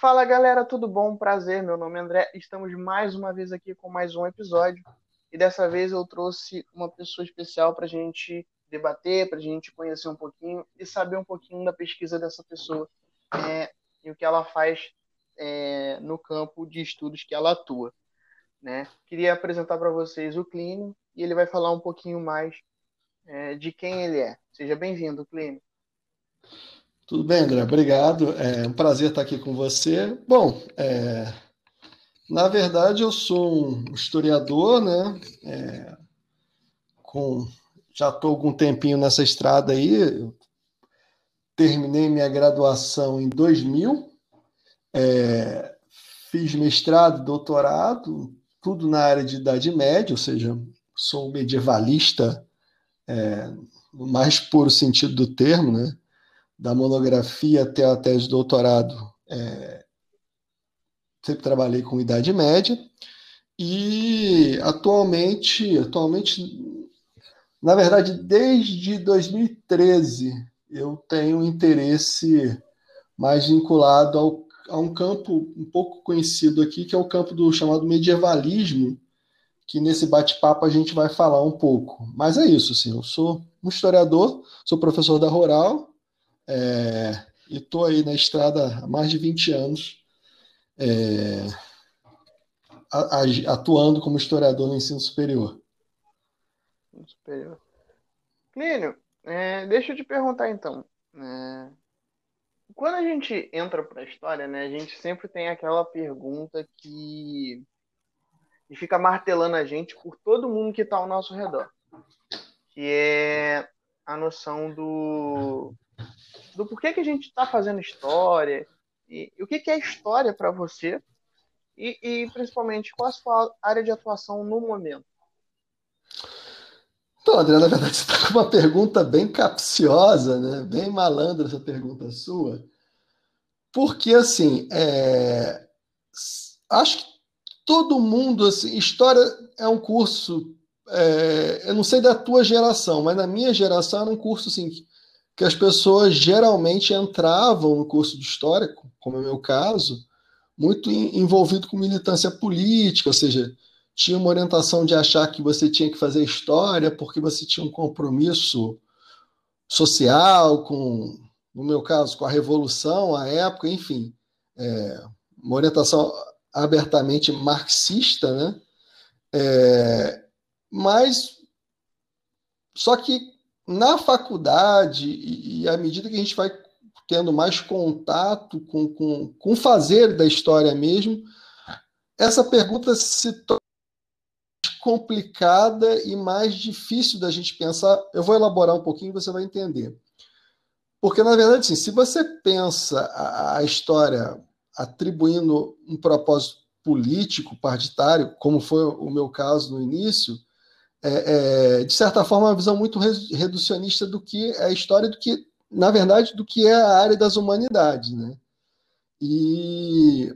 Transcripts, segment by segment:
Fala galera, tudo bom? Prazer, meu nome é André. Estamos mais uma vez aqui com mais um episódio e dessa vez eu trouxe uma pessoa especial para a gente debater, para a gente conhecer um pouquinho e saber um pouquinho da pesquisa dessa pessoa é, e o que ela faz é, no campo de estudos que ela atua. Né? Queria apresentar para vocês o Clínio e ele vai falar um pouquinho mais é, de quem ele é. Seja bem-vindo, Clínio. Tudo bem, André? Obrigado. É um prazer estar aqui com você. Bom, é, na verdade, eu sou um historiador, né? É, com, já estou algum tempinho nessa estrada aí. Eu terminei minha graduação em 2000, é, fiz mestrado, doutorado, tudo na área de Idade Média, ou seja, sou medievalista é, no mais puro sentido do termo, né? Da monografia até a tese de doutorado, é, sempre trabalhei com Idade Média, e atualmente, atualmente, na verdade, desde 2013, eu tenho interesse mais vinculado ao, a um campo um pouco conhecido aqui, que é o campo do chamado medievalismo, que nesse bate-papo a gente vai falar um pouco. Mas é isso, assim, eu sou um historiador, sou professor da Rural, é, e estou aí na estrada há mais de 20 anos, é, atuando como historiador no ensino superior. superior. Clínio, é, deixa eu te perguntar então. É, quando a gente entra para a história, né, a gente sempre tem aquela pergunta que, que fica martelando a gente por todo mundo que está ao nosso redor, que é a noção do do porquê que a gente está fazendo história e, e, o que, que é história para você e, e, principalmente qual a sua área de atuação no momento. Então, André, na verdade você está com uma pergunta bem capciosa, né? bem malandra essa pergunta sua, porque assim, é... acho que todo mundo, assim, história é um curso, é... eu não sei da tua geração, mas na minha geração era um curso assim, que as pessoas geralmente entravam no curso de história, como é o meu caso, muito envolvido com militância política, ou seja, tinha uma orientação de achar que você tinha que fazer história porque você tinha um compromisso social com, no meu caso, com a revolução, a época, enfim, é, uma orientação abertamente marxista, né? É, mas só que na faculdade, e, à medida que a gente vai tendo mais contato com, com, com o fazer da história mesmo, essa pergunta se torna complicada e mais difícil da gente pensar. Eu vou elaborar um pouquinho e você vai entender. Porque, na verdade, assim, se você pensa a, a história atribuindo um propósito político, partidário, como foi o meu caso no início, é, é, de certa forma, uma visão muito reducionista do que é a história, do que, na verdade, do que é a área das humanidades. Né? E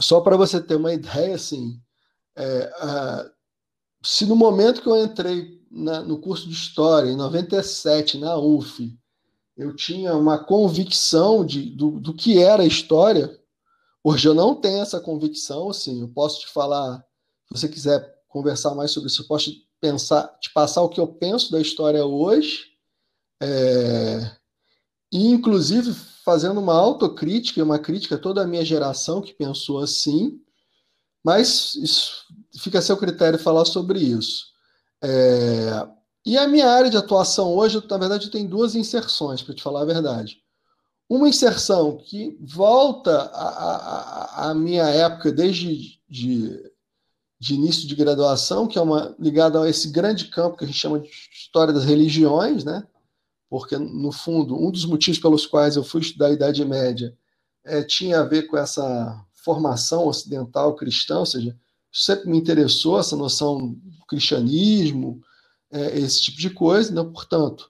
só para você ter uma ideia, assim, é, a, se no momento que eu entrei na, no curso de História, em 97, na UF, eu tinha uma convicção de, do, do que era a história, hoje eu não tenho essa convicção, assim, eu posso te falar, se você quiser conversar mais sobre isso. Eu posso pensar, te passar o que eu penso da história hoje, é, e inclusive fazendo uma autocrítica, uma crítica a toda a minha geração que pensou assim, mas isso, fica a seu critério falar sobre isso. É, e a minha área de atuação hoje, na verdade, tem duas inserções, para te falar a verdade. Uma inserção que volta à minha época, desde de de início de graduação, que é uma ligada a esse grande campo que a gente chama de história das religiões, né? Porque no fundo um dos motivos pelos quais eu fui estudar a Idade Média é, tinha a ver com essa formação ocidental cristã, ou seja, sempre me interessou essa noção do cristianismo, é, esse tipo de coisa, então, portanto,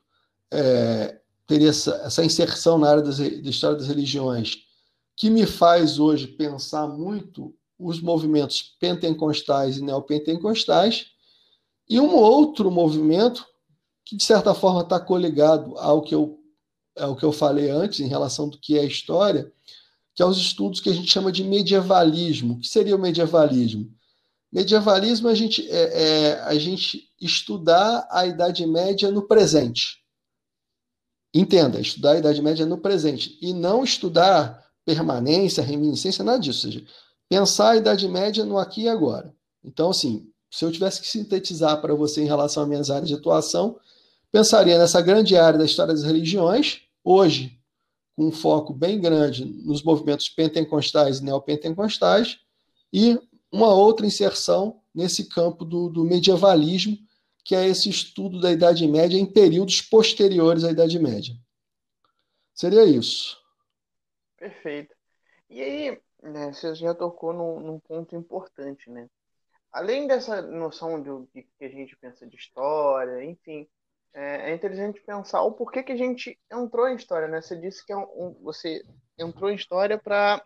é, teria essa, essa, inserção na área das, da história das religiões que me faz hoje pensar muito os movimentos pentecostais e neopentecostais, e um outro movimento que, de certa forma, está coligado ao que, eu, ao que eu falei antes em relação do que é história, que é os estudos que a gente chama de medievalismo. O que seria o medievalismo? Medievalismo é a gente, é, é a gente estudar a Idade Média no presente. Entenda, estudar a Idade Média no presente. E não estudar permanência, reminiscência, nada disso. Ou seja, pensar a Idade Média no aqui e agora. Então, assim, se eu tivesse que sintetizar para você em relação às minhas áreas de atuação, pensaria nessa grande área da história das religiões, hoje, com um foco bem grande nos movimentos pentecostais e neopentecostais, e uma outra inserção nesse campo do, do medievalismo, que é esse estudo da Idade Média em períodos posteriores à Idade Média. Seria isso. Perfeito. E aí, né, você já tocou num, num ponto importante, né? Além dessa noção de, de que a gente pensa de história, enfim, é, é, interessante pensar o porquê que a gente entrou em história, né? Você disse que é um, você entrou em história para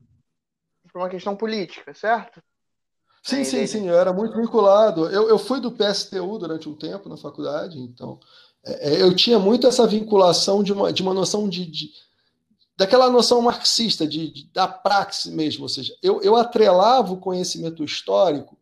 uma questão política, certo? Sim, sim, sim, eu era muito vinculado. Eu, eu fui do PSTU durante um tempo na faculdade, então é, é, eu tinha muito essa vinculação de uma, de uma noção de, de daquela noção marxista, de, de, da praxe mesmo, ou seja, eu, eu atrelava o conhecimento histórico.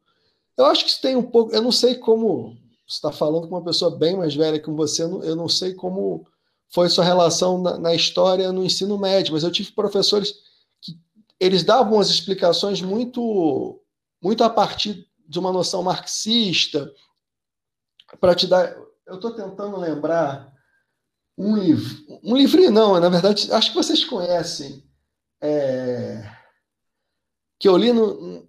Eu acho que isso tem um pouco, eu não sei como você está falando com uma pessoa bem mais velha que você, eu não sei como foi sua relação na, na história no ensino médio, mas eu tive professores que eles davam as explicações muito, muito a partir de uma noção marxista, para te dar. Eu estou tentando lembrar um livro, um livrinho não, na verdade, acho que vocês conhecem, é, que eu li no,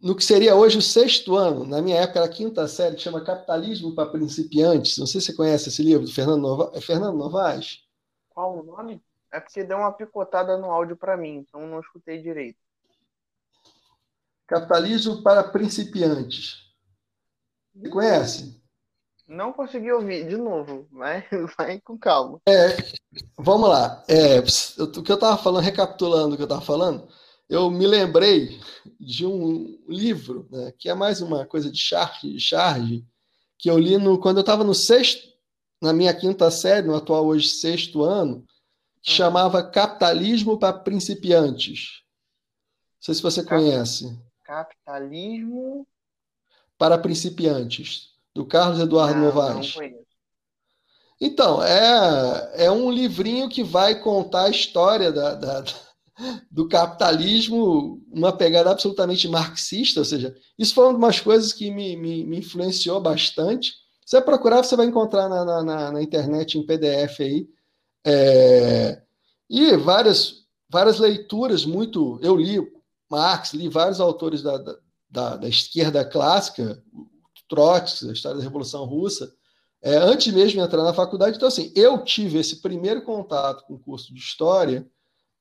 no que seria hoje o sexto ano, na minha época era a quinta série, que chama Capitalismo para Principiantes. Não sei se você conhece esse livro do Fernando, Nova... é Fernando Novaes. Qual o nome? É porque deu uma picotada no áudio para mim, então não escutei direito. Capitalismo para Principiantes. Você conhece? Não consegui ouvir, de novo, vai, vai com calma. É, vamos lá. É, o que eu estava falando, recapitulando o que eu estava falando, eu me lembrei de um livro, né, que é mais uma coisa de charge, charge que eu li no, quando eu estava no sexto, na minha quinta série, no atual hoje sexto ano, que chamava Capitalismo para Principiantes. Não sei se você Cap conhece. Capitalismo para Principiantes, do Carlos Eduardo não, Novaes. Não. Então, é, é um livrinho que vai contar a história da, da do capitalismo, uma pegada absolutamente marxista, ou seja, isso foi uma das coisas que me, me, me influenciou bastante. Se você procurar, você vai encontrar na, na, na internet em PDF aí. É, e várias, várias leituras muito. Eu li Marx, li vários autores da, da, da esquerda clássica, Trotsky, a história da Revolução Russa, é, antes mesmo de entrar na faculdade. Então, assim, eu tive esse primeiro contato com o curso de História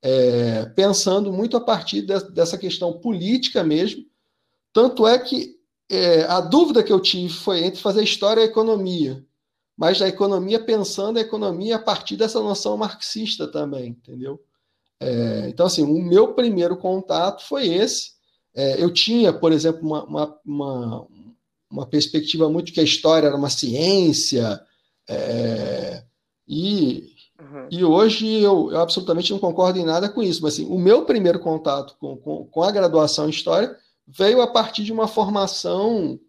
é, pensando muito a partir de, dessa questão política mesmo. Tanto é que é, a dúvida que eu tive foi entre fazer história e economia, mas da economia pensando a economia a partir dessa noção marxista também, entendeu? É, então, assim, o meu primeiro contato foi esse. É, eu tinha, por exemplo, uma, uma, uma, uma, perspectiva muito que a história era uma ciência, é, e Uhum. E hoje eu, eu, absolutamente não concordo em nada com isso, mas assim, o meu primeiro contato com, com, com, a graduação em História veio a partir de uma formação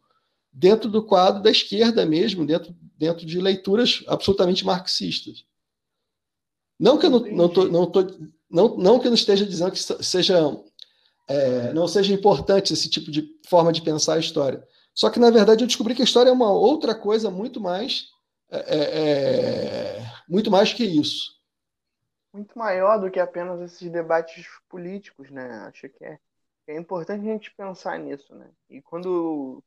dentro do quadro da esquerda mesmo, dentro, dentro de leituras absolutamente marxistas. Não que eu não, não, tô, não, tô, não, não que eu não esteja dizendo que seja, é, não seja importante esse tipo de forma de pensar a história. Só que, na verdade, eu descobri que a história é uma outra coisa muito mais é, é, é, muito mais que isso. Muito maior do que apenas esses debates políticos, né? Acho que é, é importante a gente pensar nisso, né? E quando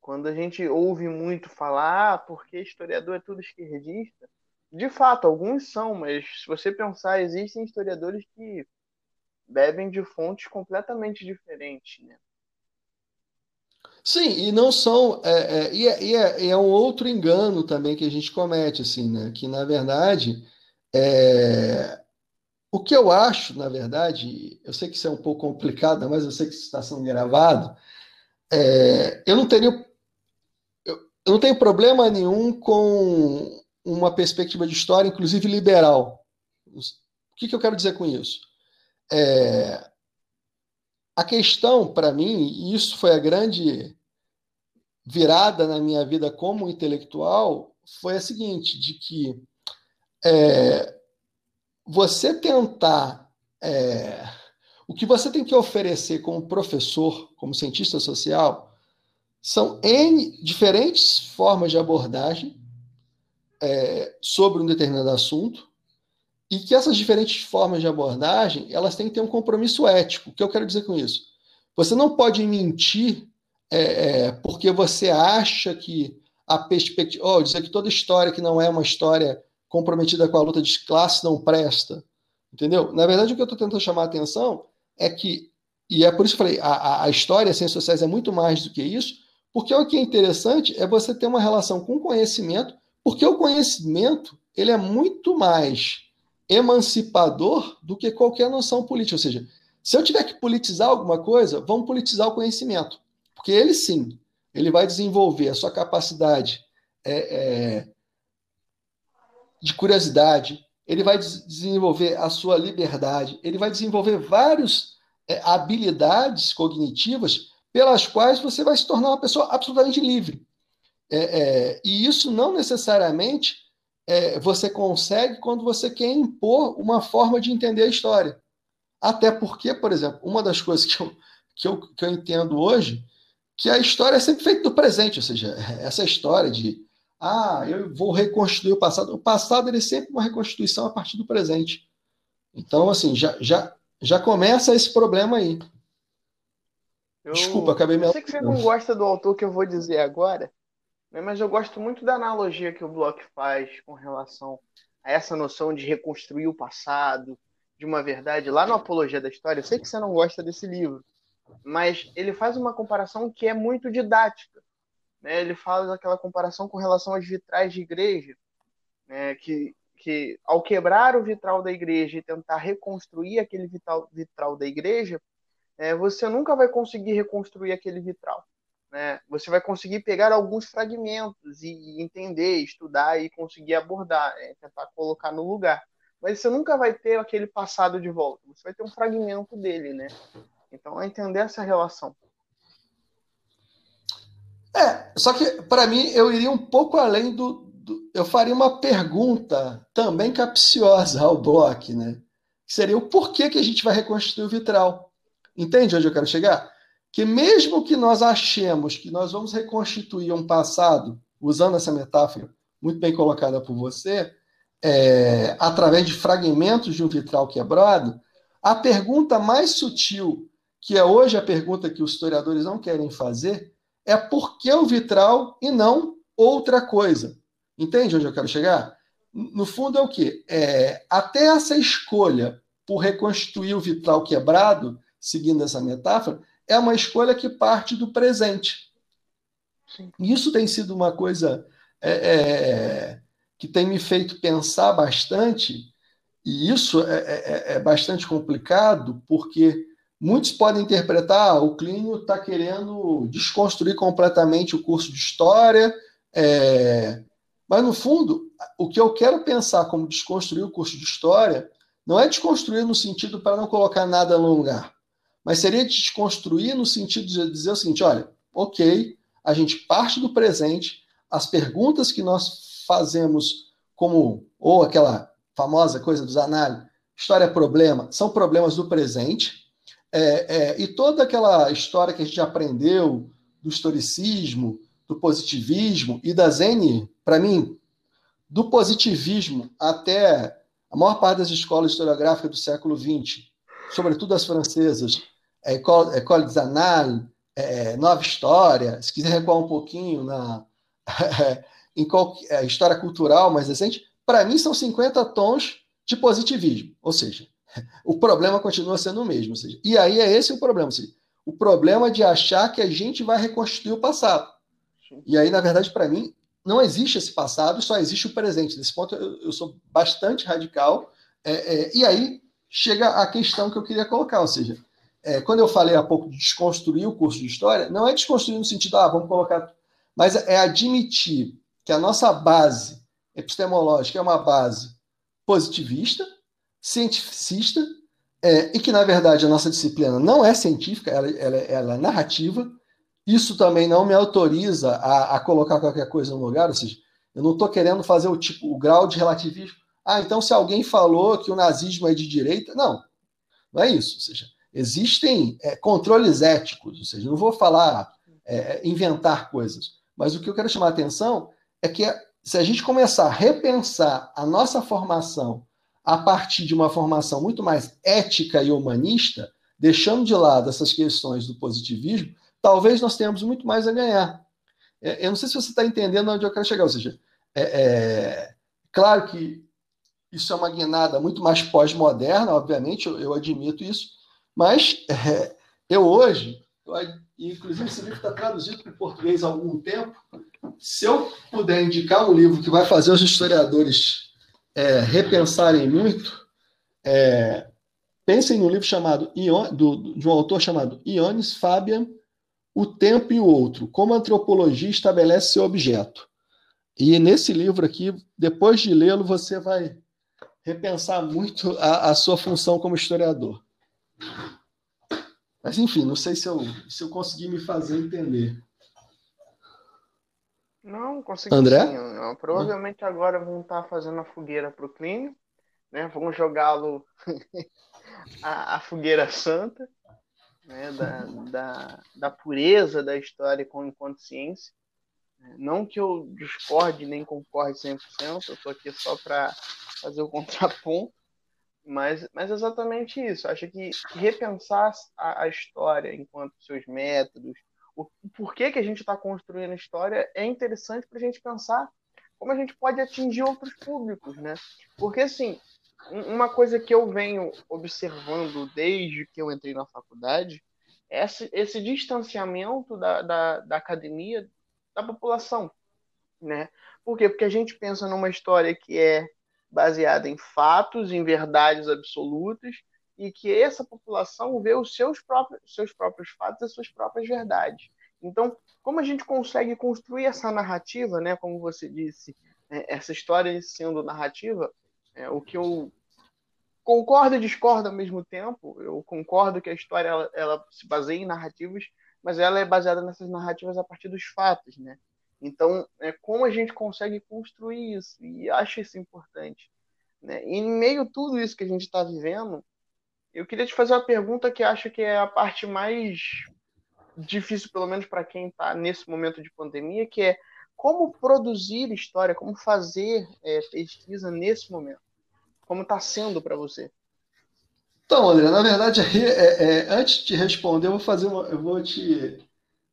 quando a gente ouve muito falar, ah, porque historiador é tudo esquerdista, de fato, alguns são, mas se você pensar, existem historiadores que bebem de fontes completamente diferentes, né? Sim, e não são. É, é, e, é, e, é, é um outro engano também que a gente comete, assim, né? Que, na verdade, é, o que eu acho, na verdade, eu sei que isso é um pouco complicado, mas eu sei que isso está sendo gravado. É, eu não teria. Eu não tenho problema nenhum com uma perspectiva de história, inclusive liberal. O que, que eu quero dizer com isso? é, a questão para mim, e isso foi a grande virada na minha vida como intelectual, foi a seguinte, de que é, você tentar é, o que você tem que oferecer como professor, como cientista social, são N diferentes formas de abordagem é, sobre um determinado assunto, e que essas diferentes formas de abordagem elas têm que ter um compromisso ético. O que eu quero dizer com isso? Você não pode mentir é, é, porque você acha que a perspectiva. Oh, dizer que toda história que não é uma história comprometida com a luta de classe não presta. Entendeu? Na verdade, o que eu estou tentando chamar a atenção é que, e é por isso que eu falei, a, a história, as ciências sociais é muito mais do que isso, porque o que é interessante é você ter uma relação com o conhecimento, porque o conhecimento ele é muito mais emancipador do que qualquer noção política. Ou seja, se eu tiver que politizar alguma coisa, vamos politizar o conhecimento. Porque ele sim, ele vai desenvolver a sua capacidade é, é, de curiosidade, ele vai desenvolver a sua liberdade, ele vai desenvolver várias é, habilidades cognitivas pelas quais você vai se tornar uma pessoa absolutamente livre. É, é, e isso não necessariamente é, você consegue quando você quer impor uma forma de entender a história. Até porque, por exemplo, uma das coisas que eu, que eu, que eu entendo hoje, que a história é sempre feita do presente, ou seja, essa história de ah, eu vou reconstruir o passado. O passado ele é sempre uma reconstituição a partir do presente. Então, assim, já, já, já começa esse problema aí. Eu, Desculpa, acabei me. Eu sei que você não gosta do autor que eu vou dizer agora, né, mas eu gosto muito da analogia que o Bloch faz com relação a essa noção de reconstruir o passado, de uma verdade, lá no Apologia da História. Eu sei que você não gosta desse livro, mas ele faz uma comparação que é muito didática né, ele fala daquela comparação com relação às vitrais de igreja, né, que, que ao quebrar o vitral da igreja e tentar reconstruir aquele vitral, vitral da igreja, é, você nunca vai conseguir reconstruir aquele vitral. Né? Você vai conseguir pegar alguns fragmentos e, entender, estudar e conseguir abordar, é, tentar colocar no lugar. Mas você nunca vai ter aquele passado de volta. Você vai ter um fragmento dele, né? Então, é entender essa relação. É, só que para mim eu iria um pouco além do, do, Eu faria uma pergunta também capciosa ao Bloch, né? Que seria o porquê que a gente vai reconstruir o vitral. Entende onde eu quero chegar? Que mesmo que nós achemos que nós vamos reconstituir um passado, usando essa metáfora muito bem colocada por você, é, através de fragmentos de um vitral quebrado, a pergunta mais sutil, que é hoje a pergunta que os historiadores não querem fazer, é por que o vitral e não outra coisa. Entende onde eu quero chegar? No fundo é o quê? É, até essa escolha por reconstituir o vitral quebrado, seguindo essa metáfora, é uma escolha que parte do presente. Sim. Isso tem sido uma coisa é, é, que tem me feito pensar bastante, e isso é, é, é bastante complicado, porque Muitos podem interpretar, ah, o Clínio está querendo desconstruir completamente o curso de história, é... mas no fundo, o que eu quero pensar como desconstruir o curso de história não é desconstruir no sentido para não colocar nada no lugar, mas seria desconstruir no sentido de dizer o seguinte: olha, ok, a gente parte do presente, as perguntas que nós fazemos, como, ou aquela famosa coisa dos análises, história é problema, são problemas do presente é, é, e toda aquela história que a gente aprendeu do historicismo, do positivismo e da Zen, para mim, do positivismo até a maior parte das escolas historiográficas do século XX, sobretudo as francesas, é, École, des Annales, é, Nova História, se quiser recuar um pouquinho na em qualquer, é, história cultural mais recente, para mim são 50 tons de positivismo, ou seja, o problema continua sendo o mesmo. Seja, e aí é esse o problema. Seja, o problema de achar que a gente vai reconstruir o passado. E aí, na verdade, para mim, não existe esse passado, só existe o presente. Nesse ponto, eu, eu sou bastante radical. É, é, e aí chega a questão que eu queria colocar, ou seja, é, quando eu falei há pouco de desconstruir o curso de história, não é desconstruir no sentido, ah, vamos colocar, mas é admitir que a nossa base epistemológica é uma base positivista, cientificista, é, e que, na verdade, a nossa disciplina não é científica, ela, ela, ela é narrativa. Isso também não me autoriza a, a, colocar qualquer coisa no lugar, ou seja, eu não estou querendo fazer o tipo, o grau de relativismo. Ah, então se alguém falou que o nazismo é de direita, não, não é isso. Ou seja, existem é, controles éticos, ou seja, não vou falar, é, inventar coisas, mas o que eu quero chamar a atenção é que se a gente começar a repensar a nossa formação a partir de uma formação muito mais ética e humanista, deixando de lado essas questões do positivismo, talvez nós tenhamos muito mais a ganhar. É, eu não sei se você está entendendo onde eu quero chegar, ou seja, é, é claro que isso é uma guinada muito mais pós-moderna, obviamente, eu, eu, admito isso, mas é, eu hoje, eu, inclusive esse livro está traduzido para o português há algum tempo, se eu puder indicar um livro que vai fazer os historiadores é, repensarem muito, é, pensem num livro chamado do, de um autor chamado Ioannis Fabian, O Tempo e o Outro, como a antropologia estabelece seu objeto. E nesse livro aqui, depois de lê-lo, você vai repensar muito a, a, sua função como historiador. Mas, enfim, não sei se eu, se eu consegui me fazer entender. Não, consegui André? sim. Provavelmente agora vão estar fazendo a fogueira para o Clínio, né? Vão jogá-lo a, a, fogueira santa, né? Da, da, da pureza da história com enquanto ciência. Não que eu discorde nem concorde 100%, eu estou aqui só para fazer o contraponto, mas, mas exatamente isso. Acho que repensar a, a história enquanto seus métodos, o porquê que a gente está construindo a história é interessante para a gente pensar como a gente pode atingir outros públicos, né? Porque, assim, uma coisa que eu venho observando desde que eu entrei na faculdade é esse, esse distanciamento da, da, da academia da população, né? Por quê? Porque a gente pensa numa história que é baseada em fatos, em verdades absolutas, e que essa população vê os seus próprios, seus próprios fatos e suas próprias verdades. Então, como a gente consegue construir essa narrativa, né? Como você disse, é, essa história sendo narrativa, é, o que eu concordo e discordo ao mesmo tempo. Eu concordo que a história ela, ela se baseia em narrativas, mas ela é baseada nessas narrativas a partir dos fatos, né? Então, é como a gente consegue construir isso e acho isso importante, né? E em meio a tudo isso que a gente está vivendo, eu queria te fazer uma pergunta que acho que é a parte mais difícil, pelo menos para quem está nesse momento de pandemia, que é como produzir história, como fazer é, pesquisa nesse momento. Como está sendo para você? Então, André, na verdade, é, é, antes de responder, eu vou fazer uma, eu vou te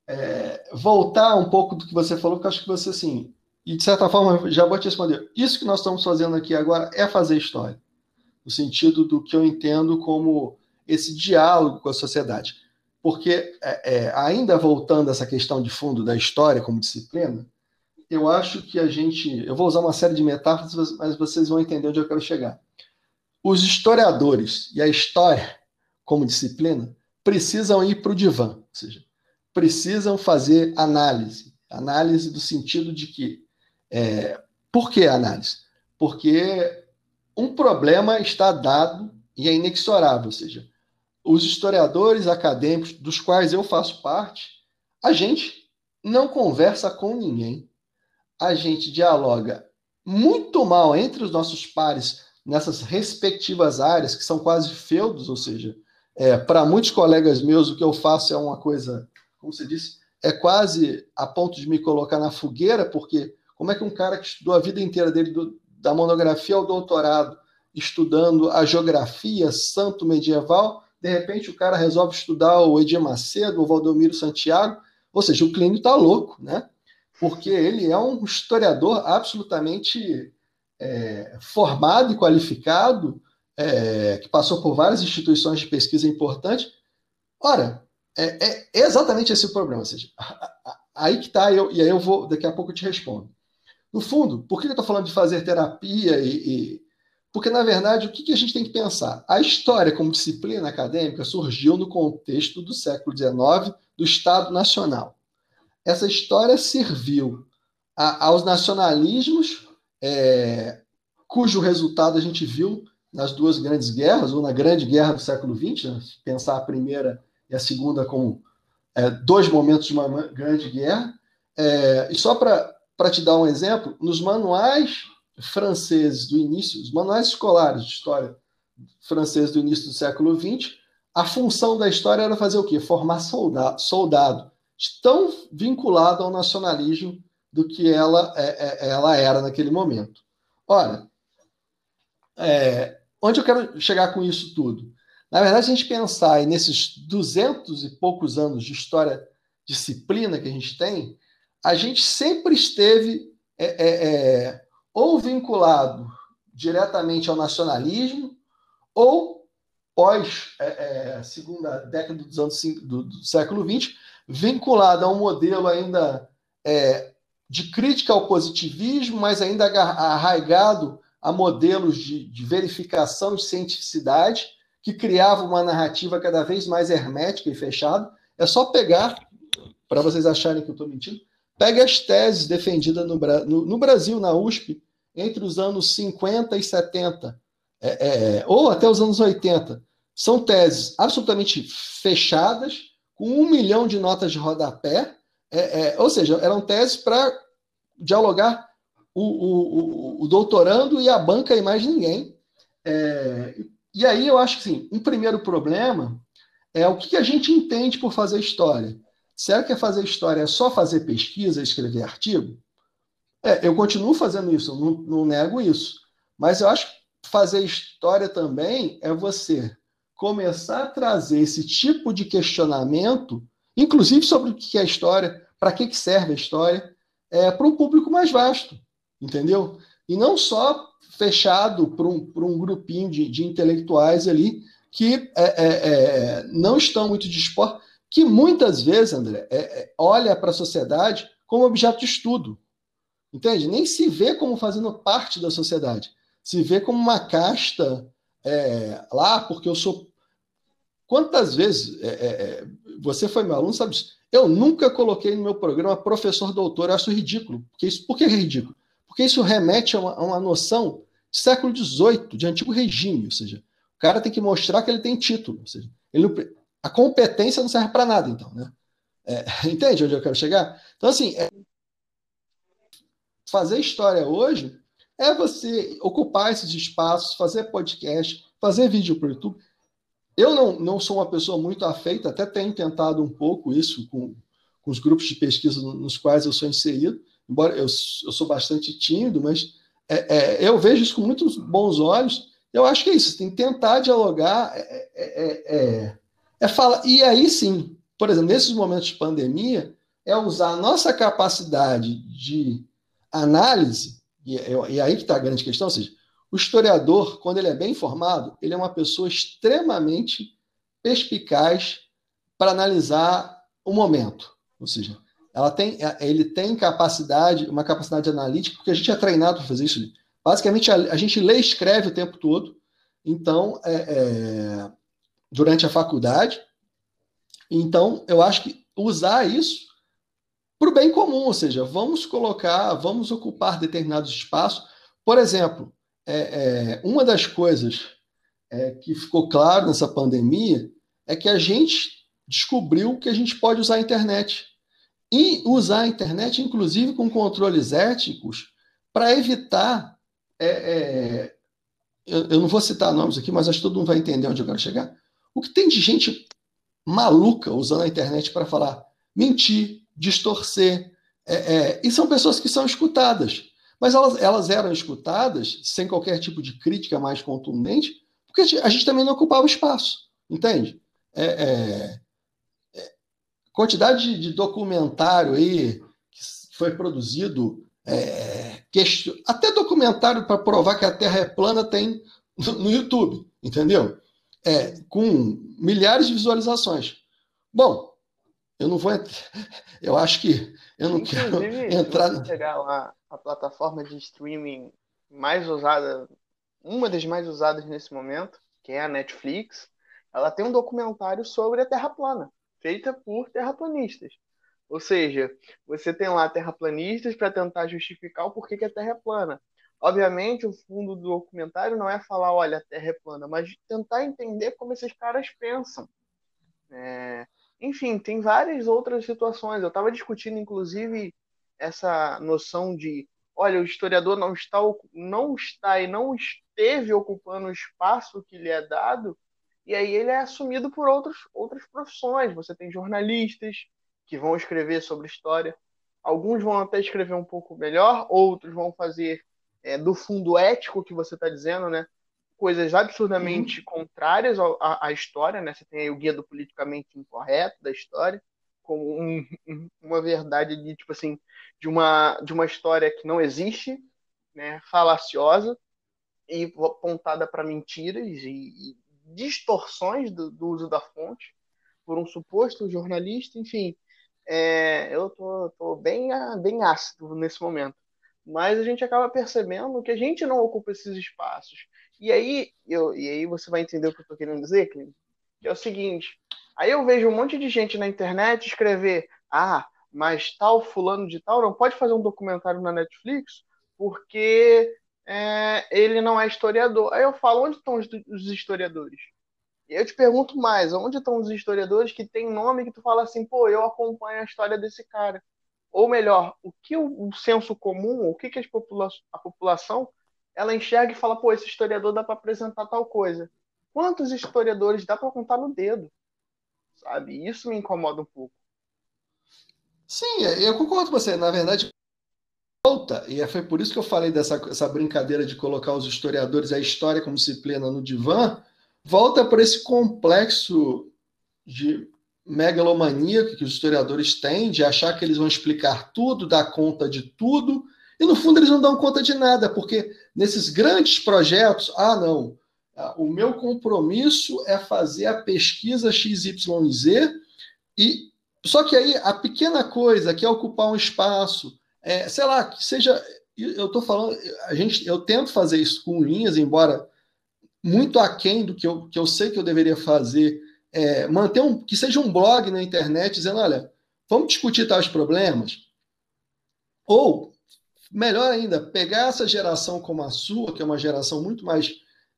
é, voltar um pouco do que você falou, porque acho que você, assim, e de certa forma, já vou te responder. Isso que nós estamos fazendo aqui agora é fazer história, no sentido do que eu entendo como esse diálogo com a sociedade. Porque, é, é, ainda voltando a essa questão de fundo da história como disciplina, eu acho que a gente. Eu vou usar uma série de metáforas, mas vocês vão entender onde eu quero chegar os historiadores e a história, como disciplina, precisam ir para o divã, ou seja, precisam fazer análise. Análise do sentido de que. É, por que análise? Porque um problema está dado e é inexorável, ou seja, os historiadores acadêmicos, dos quais eu faço parte, a gente não conversa com ninguém. A gente dialoga muito mal entre os nossos pares nessas respectivas áreas, que são quase feudos, ou seja, é, para muitos colegas meus, o que eu faço é uma coisa, como você disse, é quase a ponto de me colocar na fogueira, porque como é que um cara que estudou a vida inteira dele, do, da monografia ao doutorado, estudando a geografia santo medieval, de repente o cara resolve estudar o Edir Macedo, o Valdomiro Santiago, ou seja, o Clínio está louco, né? Porque ele é um historiador absolutamente é, formado e qualificado, é, que passou por várias instituições de pesquisa importantes. Ora, é, é exatamente esse o problema. Ou seja, aí que está, e aí eu vou, daqui a pouco eu te respondo. No fundo, por que eu estou falando de fazer terapia e, e porque, na verdade, o que, que, a gente tem que pensar? A história, como disciplina acadêmica, surgiu no contexto do século XIX, do Estado Nacional. Essa história serviu a, aos nacionalismos é, cujo resultado a gente viu nas duas grandes guerras, ou na grande guerra do século XX, né? pensar a primeira e a segunda como é, dois momentos de uma grande guerra. É, e só para te dar um exemplo, nos manuais franceses do início, os manuais escolares de história franceses do início do século XX, a função da história era fazer o quê? Formar soldado, soldado tão vinculado ao nacionalismo do que ela, é, é, ela era naquele momento. Ora, é, onde eu quero chegar com isso tudo? Na verdade, se a gente pensar nesses duzentos e poucos anos de história disciplina que a gente tem, a gente sempre esteve é, é, é ou vinculado diretamente ao nacionalismo, ou pós é, é, segunda década dos anos do, do, século XX, vinculado a um modelo ainda é, de crítica ao positivismo, mas ainda arraigado a modelos de, de verificação de cientificidade, que criava uma narrativa cada vez mais hermética e fechada. É só pegar, para vocês acharem que eu estou mentindo, pegue as teses defendidas no, no, no, Brasil, na USP, entre os anos 50 e 70, é, é, ou até os anos 80. São teses absolutamente fechadas, com um milhão de notas de rodapé, é, é ou seja, eram teses para dialogar o, o, o, o, doutorando e a banca e mais ninguém. É, e aí eu acho que sim, um primeiro problema é o que a gente entende por fazer história. Será que é fazer história é só fazer pesquisa, escrever artigo? É, eu continuo fazendo isso, não, não nego isso. Mas eu acho que fazer história também é você começar a trazer esse tipo de questionamento, inclusive sobre o que é história, para que, que serve a história, é, para um público mais vasto, entendeu? E não só fechado para um, um grupinho de, de intelectuais ali que é, é, é, não estão muito dispostos, que muitas vezes, André, é, é, olha para a sociedade como objeto de estudo. Entende? Nem se vê como fazendo parte da sociedade. Se vê como uma casta lá, porque eu sou. Quantas vezes você foi meu aluno, sabe? Eu nunca coloquei no meu programa professor doutor, eu acho ridículo. Porque isso, por que é ridículo? Porque isso remete a uma, a uma noção século XVIII, de antigo regime, ou seja, o cara tem que mostrar que ele tem título, ou seja, ele, a competência não serve para nada, então, né? É, entende onde eu quero chegar? Então, assim, é, fazer história hoje é você ocupar esses espaços, fazer podcast, fazer vídeo para o YouTube. Eu não, não sou uma pessoa muito afeita, até tenho tentado um pouco isso com, com os grupos de pesquisa nos quais eu sou inserido, embora eu, eu sou bastante tímido, mas é, é, eu vejo isso com muitos bons olhos. Eu acho que é isso, tem que tentar dialogar, é, é, é, é falar. E aí sim, por exemplo, nesses momentos de pandemia, é usar a nossa capacidade de análise, e, e aí que está a grande questão, ou seja, o historiador, quando ele é bem informado, ele é uma pessoa extremamente perspicaz para analisar o momento. Ou seja, ela tem, é, ele tem capacidade, uma capacidade analítica, porque a gente é treinado para fazer isso. Basicamente, a, a, gente lê e escreve o tempo todo. Então, é, é, durante a faculdade. Então, eu acho que usar isso para o bem comum, ou seja, vamos colocar, vamos ocupar determinados espaços. Por exemplo, é, é, uma das coisas é, que ficou claro nessa pandemia é que a gente descobriu que a gente pode usar a internet e usar a internet, inclusive com controles éticos, para evitar. É, é, eu, eu, não vou citar nomes aqui, mas acho que todo mundo vai entender onde eu quero chegar. O que tem de gente maluca usando a internet para falar mentir, distorcer. É, é, e são pessoas que são escutadas. Mas elas, elas eram escutadas sem qualquer tipo de crítica mais contundente, porque a gente também não ocupava espaço, entende? É, é quantidade de, documentário aí que foi produzido, é, até documentário para provar que a Terra é plana tem no, no YouTube, entendeu? É, com milhares de visualizações. Bom, eu não vou eu acho que eu não Inclusive, quero entrar se pegar lá a plataforma de streaming mais usada uma das mais usadas nesse momento que é a Netflix ela tem um documentário sobre a Terra plana feita por terraplanistas. Ou seja, você tem lá terraplanistas para tentar justificar o porquê que a Terra é plana. Obviamente, o fundo do documentário não é falar, olha, a Terra é plana, mas tentar entender como esses caras pensam. É... Enfim, tem várias outras situações. Eu estava discutindo, inclusive, essa noção de, olha, o historiador não está, não está e não esteve ocupando o espaço que lhe é dado, e aí ele é assumido por outros, outras profissões. Você tem jornalistas que vão escrever sobre história, alguns vão até escrever um pouco melhor, outros vão fazer é, do fundo ético que você está dizendo, né? Coisas absurdamente uhum. contrárias à, à, história, né? Você tem aí o guia do politicamente incorreto da história, como um, uma verdade de tipo assim de uma de uma história que não existe, né? Falaciosa e apontada para mentiras e, e distorções do, do, uso da fonte por um suposto jornalista, enfim. É, eu tô, tô bem, bem ácido nesse momento mas a gente acaba percebendo que a gente não ocupa esses espaços. E aí, eu, e aí você vai entender o que eu estou querendo dizer, Clínio, que é o seguinte, aí eu vejo um monte de gente na internet escrever, ah, mas tal fulano de tal não pode fazer um documentário na Netflix porque é, ele não é historiador. Aí eu falo, onde estão os, os historiadores? E eu te pergunto mais, onde estão os historiadores que tem nome que tu fala assim, pô, eu acompanho a história desse cara ou melhor, o que o, o senso comum, o que, que popula a população ela enxerga e fala, pô, esse historiador dá para apresentar tal coisa. Quantos historiadores dá para contar no dedo? Sabe? Isso me incomoda um pouco. Sim, eu concordo com você. Na verdade, volta, e foi por isso que eu falei dessa essa brincadeira de colocar os historiadores a história como disciplina no divã, volta para esse complexo de megalomania que os historiadores têm de achar que eles vão explicar tudo, dar conta de tudo, e no fundo eles não dão conta de nada, porque nesses grandes projetos, ah, não, o meu compromisso é fazer a pesquisa XYZ, e só que aí a pequena coisa que é ocupar um espaço, é, sei lá, que seja. Eu estou falando, a gente, eu tento fazer isso com linhas, embora muito aquém do que eu, que eu sei que eu deveria fazer é, manter um que seja um blog na internet dizendo, olha, vamos discutir tais problemas. Ou, melhor ainda, pegar essa geração como a sua, que é uma geração muito mais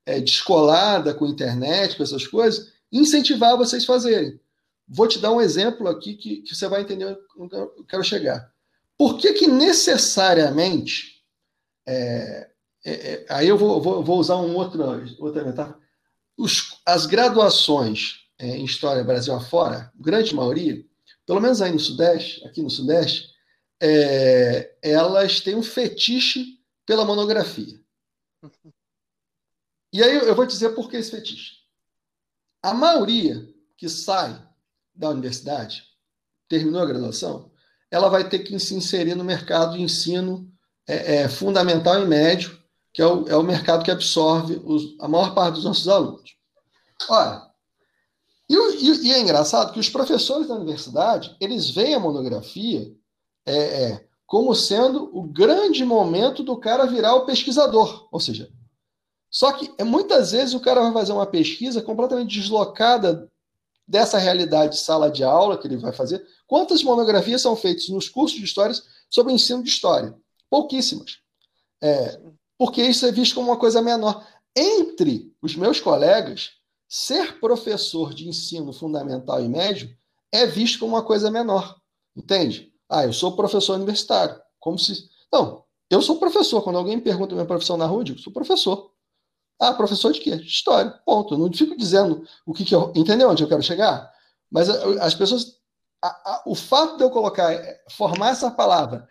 é, descolada com internet, com essas coisas, incentivar vocês a fazerem. Vou te dar um exemplo aqui que, que você vai entender onde eu quero chegar. Por que, que necessariamente. É, é, é aí eu vou, vou, vou, usar um outro, outra metáfora. Os, as graduações é, em História Brasil afora, grande maioria, pelo menos aí no Sudeste, aqui no Sudeste, é, elas têm um fetiche pela monografia. E aí eu vou dizer por que esse fetiche. A maioria que sai da universidade, terminou a graduação, ela vai ter que se inserir no mercado de ensino é, é, fundamental e médio, que é o, é o mercado que absorve os, a maior parte dos nossos alunos. Olha, e, e, e, é engraçado que os professores da universidade, eles veem a monografia é, é, como sendo o grande momento do cara virar o pesquisador. Ou seja, só que é, muitas vezes o cara vai fazer uma pesquisa completamente deslocada dessa realidade de sala de aula que ele vai fazer. Quantas monografias são feitas nos cursos de histórias sobre ensino de história? Pouquíssimas. É, porque isso é visto como uma coisa menor. Entre os meus colegas, ser professor de ensino fundamental e médio é visto como uma coisa menor. Entende? Ah, eu sou professor universitário. Como se. Não, eu sou professor. Quando alguém me pergunta minha profissão na rua, eu digo, sou professor. Ah, professor de quê? História. Ponto. Eu não fico dizendo o que, que eu. Entendeu onde eu quero chegar? Mas as pessoas. A, a, o fato de eu colocar, é, formar essa palavra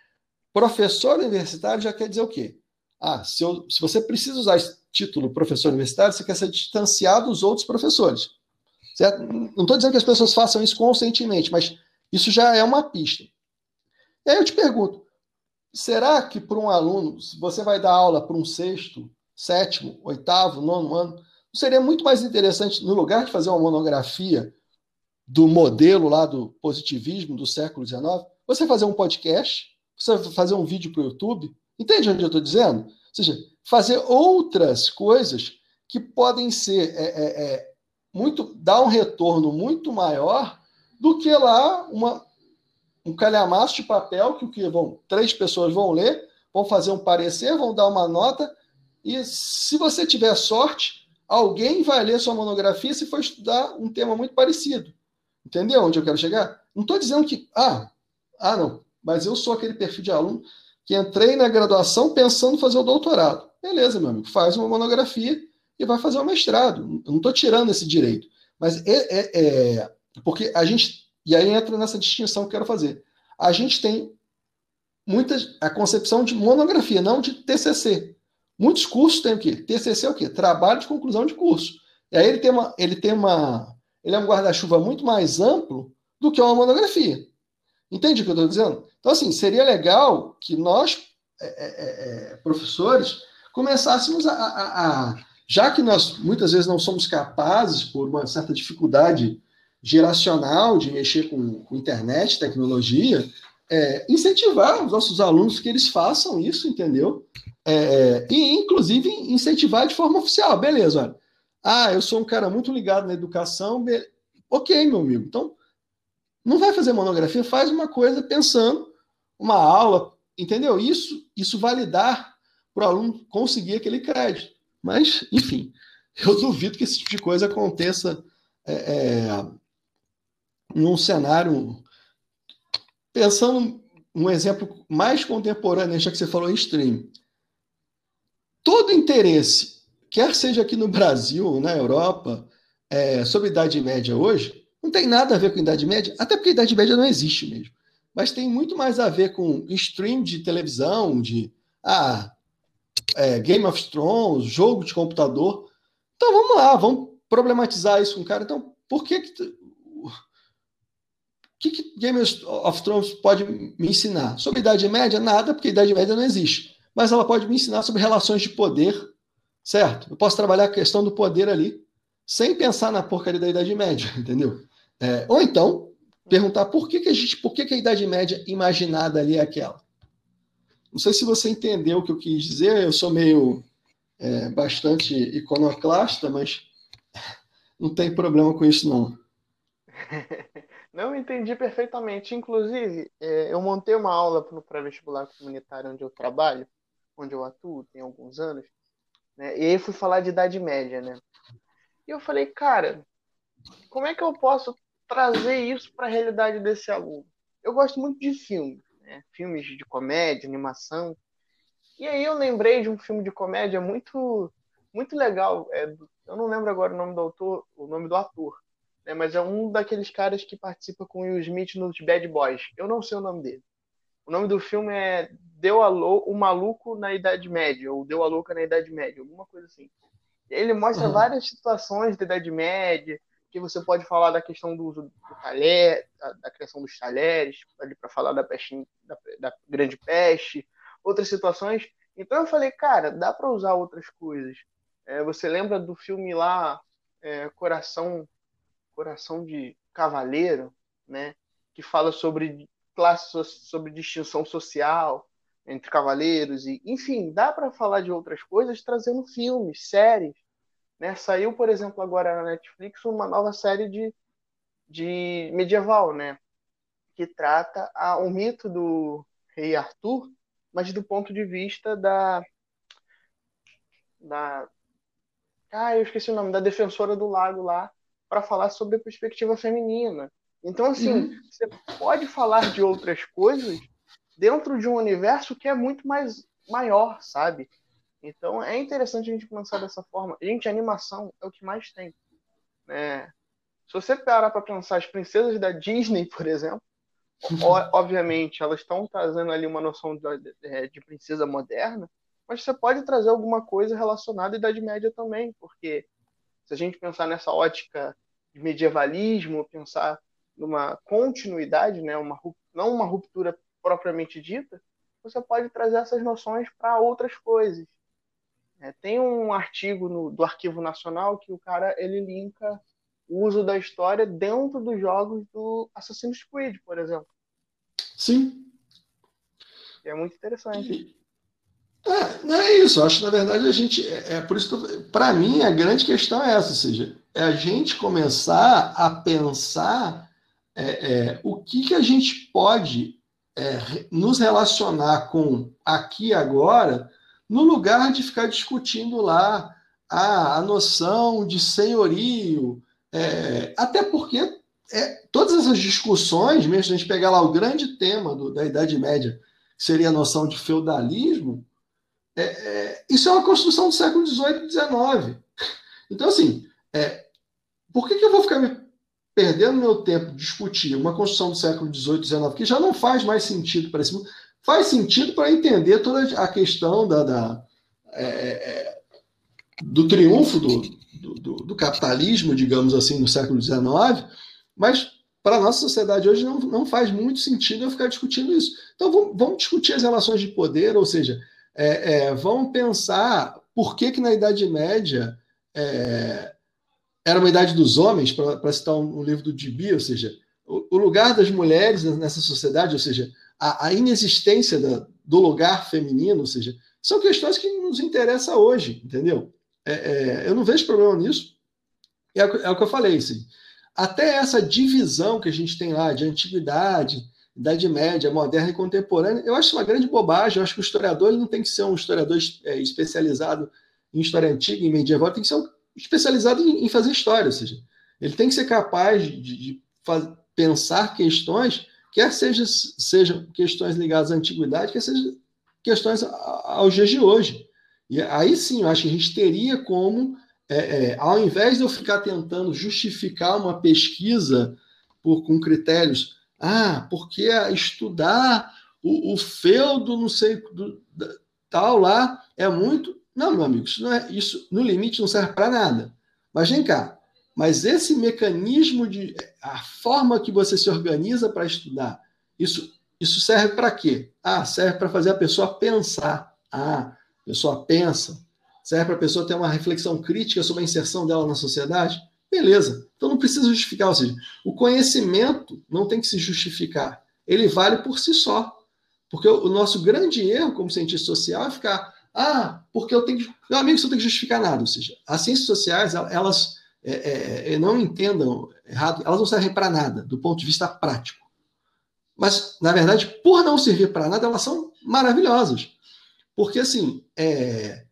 professor universitário já quer dizer o quê? Ah, se, eu, se você precisa usar esse título professor universitário, você quer ser distanciado dos outros professores. Certo? Não estou dizendo que as pessoas façam isso conscientemente, mas isso já é uma pista. E aí eu te pergunto: será que para um aluno, se você vai dar aula para um sexto, sétimo, oitavo, nono ano, não seria muito mais interessante, no lugar de fazer uma monografia do modelo lá do positivismo do século XIX, você fazer um podcast, você fazer um vídeo para o YouTube, Entende onde eu estou dizendo? Ou seja, fazer outras coisas que podem ser é, é, é, muito dar um retorno muito maior do que lá uma, um calhamaço de papel que o que vão três pessoas vão ler, vão fazer um parecer, vão dar uma nota, e se você tiver sorte, alguém vai ler sua monografia se for estudar um tema muito parecido. Entendeu onde eu quero chegar? Não estou dizendo que, ah, ah, não, mas eu sou aquele perfil de aluno que entrei na graduação pensando fazer o doutorado. Beleza, meu amigo, faz uma monografia e vai fazer o mestrado. Eu não estou tirando esse direito. Mas é, é, é, porque a gente. E aí entra nessa distinção que eu quero fazer. A gente tem muitas a concepção de monografia, não de TCC. Muitos cursos têm o quê? TCC é o quê? Trabalho de conclusão de curso. E aí ele tem uma, ele tem uma, ele é um guarda-chuva muito mais amplo do que uma monografia. Entende o que eu estou dizendo? Então, assim, seria legal que nós, é, é, é, professores, começássemos a, a, a, Já que nós muitas vezes não somos capazes, por uma certa dificuldade geracional de mexer com, com internet, tecnologia, é, incentivar os nossos alunos que eles façam isso, entendeu? É, e, inclusive, incentivar de forma oficial. Beleza, olha. Ah, eu sou um cara muito ligado na educação. Be... Ok, meu amigo. Então, não vai fazer monografia, faz uma coisa pensando, uma aula, entendeu? Isso, isso validar para o aluno conseguir aquele crédito. Mas, enfim, eu duvido que esse tipo de coisa aconteça é, é, num cenário. Pensando um exemplo mais contemporâneo, já que você falou em stream. Todo interesse, quer seja aqui no Brasil ou na Europa, é, sobre Idade Média hoje, não tem nada a ver com Idade Média, até porque Idade Média não existe mesmo. Mas tem muito mais a ver com stream de televisão, de ah, é, Game of Thrones, jogo de computador. Então vamos lá, vamos problematizar isso com o cara. Então, por que que, que, que Game of Thrones pode me ensinar? Sobre Idade Média? Nada, porque Idade Média não existe. Mas ela pode me ensinar sobre relações de poder, certo? Eu posso trabalhar a questão do poder ali, sem pensar na porcaria da Idade Média, entendeu? É, ou então, perguntar por que, que a gente, por que, que a Idade Média imaginada ali é aquela. Não sei se você entendeu o que eu quis dizer, eu sou meio é, bastante iconoclasta, mas não tem problema com isso, não. Não entendi perfeitamente. Inclusive, é, eu montei uma aula para o pré-vestibular comunitário onde eu trabalho, onde eu atuo, tem alguns anos, né? e aí fui falar de Idade Média, né? E eu falei, cara, como é que eu posso trazer isso para a realidade desse aluno. Eu gosto muito de filmes, né? filmes de comédia, animação. E aí eu lembrei de um filme de comédia muito muito legal. É, eu não lembro agora o nome do autor, o nome do ator, né? mas é um daqueles caras que participa com o Will Smith nos Bad Boys. Eu não sei o nome dele. O nome do filme é Deu a o Maluco na Idade Média, ou Deu a Louca na Idade Média, alguma coisa assim. Ele mostra uhum. várias situações da Idade Média, que você pode falar da questão do uso do talher, da, da criação dos talheres, ali para falar da peste, da, da, grande peste, outras situações. Então eu falei, cara, dá para usar outras coisas. É, você lembra do filme lá, é, Coração, Coração de Cavaleiro, né? Que fala sobre classe, sobre distinção social entre cavaleiros e, enfim, dá para falar de outras coisas trazendo filmes, séries né? Saiu, por exemplo, agora na Netflix uma nova série de, de medieval, né? que trata a, o mito do rei Arthur, mas do ponto de vista da, da ah, eu esqueci o nome, da defensora do lago lá, para falar sobre a perspectiva feminina. Então, assim, uhum. você pode falar de outras coisas dentro de um universo que é muito mais maior, sabe? Então é interessante a gente pensar dessa forma. Gente, animação é o que mais tem. Né? Se você parar para pensar as princesas da Disney, por exemplo, obviamente elas estão trazendo ali uma noção de, é, de, princesa moderna, mas você pode trazer alguma coisa relacionada à Idade Média também, porque se a gente pensar nessa ótica medievalismo, pensar numa continuidade, né, uma, não uma ruptura propriamente dita, você pode trazer essas noções para outras coisas. É, tem um artigo no, do Arquivo Nacional que o cara ele linka o uso da história dentro dos jogos do Assassin's Creed, por exemplo. Sim. é muito interessante. É, não é isso. Eu acho que, na verdade, a gente. É, é por isso para mim, a grande questão é essa: ou seja, é a gente começar a pensar é, é, o que, que a gente pode é, nos relacionar com aqui e agora, no lugar de ficar discutindo lá a, a noção de senhorio, é, até porque é, todas essas discussões, mesmo se a gente pegar lá o grande tema do, da Idade Média, que seria a noção de feudalismo, é, é, isso é uma construção do século XVIII e XIX. Então, assim, é, por que, que eu vou ficar me perdendo meu tempo discutir uma construção do século XVIII e XIX, que já não faz mais sentido para esse mundo? Faz sentido para entender toda a questão da, da é, é, do triunfo do, do, do, capitalismo, digamos assim, no século XIX, mas para a nossa sociedade hoje não, não faz muito sentido eu ficar discutindo isso. Então vamos, vamos discutir as relações de poder, ou seja, é, é, vamos pensar por que, que na Idade Média é, era uma idade dos homens, para citar um, um, livro do Gibi, ou seja, o, o, lugar das mulheres nessa sociedade, ou seja, a, a inexistência da, do lugar feminino, ou seja, são questões que nos interessam hoje, entendeu? É, é, eu não vejo problema nisso. É, é, o que eu falei, assim, até essa divisão que a gente tem lá de antiguidade, Idade Média, moderna e contemporânea, eu acho uma grande bobagem. Eu acho que o historiador ele não tem que ser um historiador é, especializado em história antiga, em medieval, tem que ser um especializado em, em fazer história, ou seja, ele tem que ser capaz de, de pensar questões, quer seja, sejam questões ligadas à antiguidade, quer sejam questões aos dias de hoje. E aí sim, eu acho que a gente teria como, é, é, ao invés de eu ficar tentando justificar uma pesquisa por, com critérios, ah, porque estudar o, o feudo, não sei, do, tal lá, é muito. Não, meu amigo, isso, não é, isso no limite não serve para nada. Mas vem cá, mas esse mecanismo de. a forma que você se organiza para estudar, isso, isso serve para quê? Ah, serve para fazer a pessoa pensar. Ah, a pessoa pensa. Serve para a pessoa ter uma reflexão crítica sobre a inserção dela na sociedade? Beleza. Então não precisa justificar. Ou seja, o conhecimento não tem que se justificar. Ele vale por si só. Porque o nosso grande erro como cientista social é ficar ah, porque eu tenho que. Meu amigo, você não tem que justificar nada. Ou seja, as ciências sociais, elas é, é, é, não entendam errado, elas não servem para nada, do ponto de vista prático. Mas, na verdade, por não servir para nada, elas são maravilhosas. Porque, assim, é,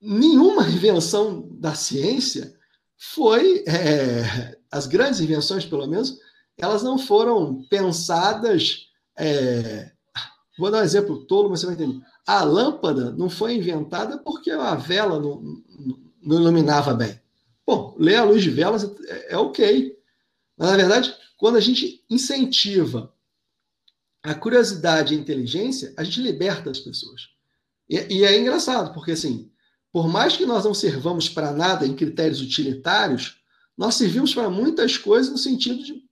nenhuma invenção da ciência foi. É, as grandes invenções, pelo menos, elas não foram pensadas. É, vou dar um exemplo tolo, mas você vai entender a lâmpada não foi inventada porque a vela não, não iluminava bem. Bom, ler a luz de velas é, é ok. Mas, na verdade, quando a gente incentiva a curiosidade e a inteligência, a gente liberta as pessoas. E, e é engraçado, porque assim, por mais que nós não servamos para nada em critérios utilitários, nós servimos para muitas coisas no sentido de,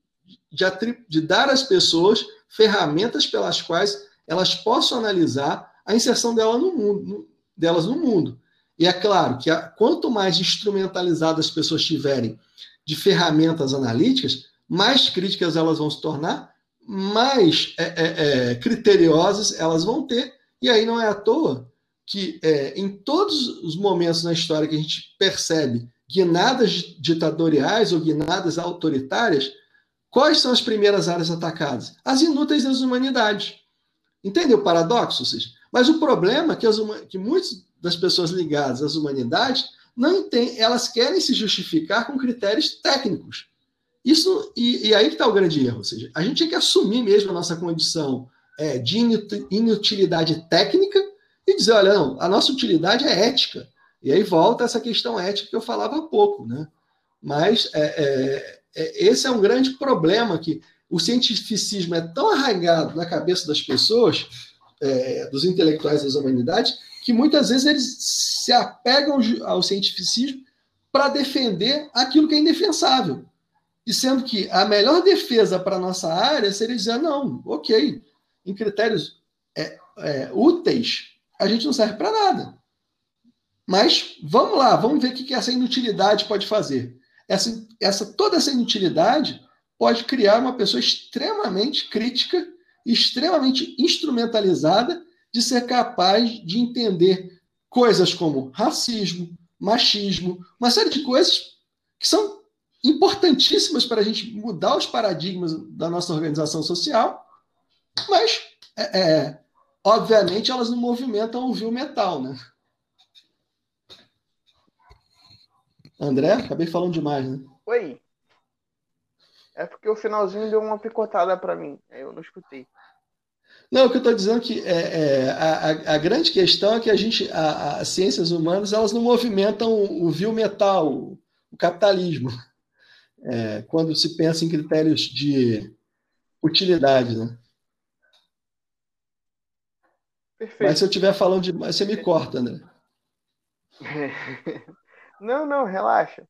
de, de dar às pessoas ferramentas pelas quais elas possam analisar a inserção dela no mundo, delas no mundo. E é claro que a, quanto mais instrumentalizadas as pessoas tiverem de ferramentas analíticas, mais críticas elas vão se tornar, mais é, é, é, criteriosas elas vão ter. E aí não é à toa que é, em todos os momentos na história que a gente percebe guinadas ditatoriais ou guinadas autoritárias, quais são as primeiras áreas atacadas? As inúteis das humanidades. Entendeu o paradoxo? Seja, mas o problema é que, as, que muitas das pessoas ligadas às humanidades não entendem, elas querem se justificar com critérios técnicos. Isso e, e aí que está o grande erro, ou seja, a gente tem que assumir mesmo a nossa condição é, de inutilidade técnica e dizer, olha, não, a nossa utilidade é ética. E aí volta essa questão ética que eu falava há pouco, né? Mas é, é, é esse é um grande problema que o cientificismo é tão arraigado na cabeça das pessoas é, dos intelectuais das humanidades, que muitas vezes eles se apegam ao cientificismo para defender aquilo que é indefensável. E sendo que a melhor defesa para a nossa área seria dizer, não, ok, em critérios é, é, úteis, a gente não serve para nada. Mas vamos lá, vamos ver o que essa inutilidade pode fazer. Essa, essa, toda essa inutilidade pode criar uma pessoa extremamente crítica extremamente instrumentalizada de ser capaz de entender coisas como racismo, machismo, uma série de coisas que são importantíssimas para a gente mudar os paradigmas da nossa organização social, mas É, é, obviamente elas não movimentam o viu metal, né? André, acabei falando demais, né? Oi. É porque o finalzinho deu uma picotada para mim, aí eu não escutei. Não, o que eu estou dizendo é que é, é, a, a, grande questão é que a gente, as ciências humanas, elas não movimentam o, o vil metal, o, o capitalismo, é, quando se pensa em critérios de utilidade, né? Perfeito. Mas se eu estiver falando demais, você me corta, André. Não, não, relaxa.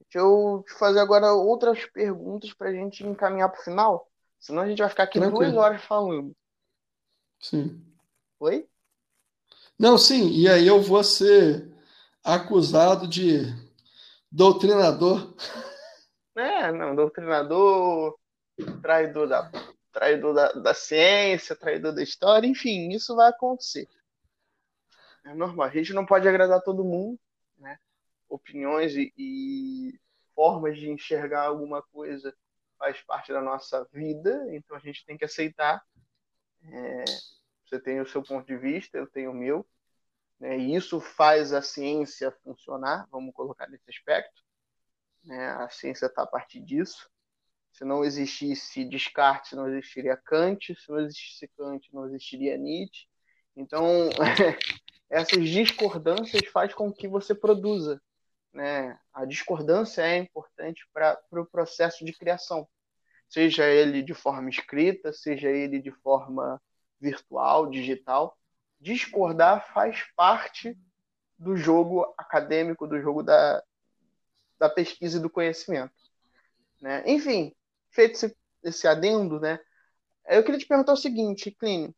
Deixa eu te fazer agora outras perguntas para a gente encaminhar para o final. Senão a gente vai ficar aqui Tranquilo. duas horas falando. Sim. Oi? Não, sim, e aí eu vou ser acusado de doutrinador. É, não, doutrinador, traidor da, traidor da, da ciência, traidor da história, enfim, isso vai acontecer. É normal, a gente não pode agradar todo mundo, né? Opiniões e, e formas de enxergar alguma coisa faz parte da nossa vida, então a gente tem que aceitar é, você tem o seu ponto de vista, eu tenho o meu. Né, e isso faz a ciência funcionar, vamos colocar nesse aspecto. Né, a ciência está a partir disso. Se não existisse Descartes, não existiria Kant. Se não existisse Kant, não existiria Nietzsche. Então, essas discordâncias faz com que você produza. Né? A discordância é importante para o pro processo de criação seja ele de forma escrita, seja ele de forma virtual, digital. Discordar faz parte do jogo acadêmico, do jogo da, da pesquisa e do conhecimento. Né? Enfim, feito esse, esse adendo, né? eu queria te perguntar o seguinte, Clínio,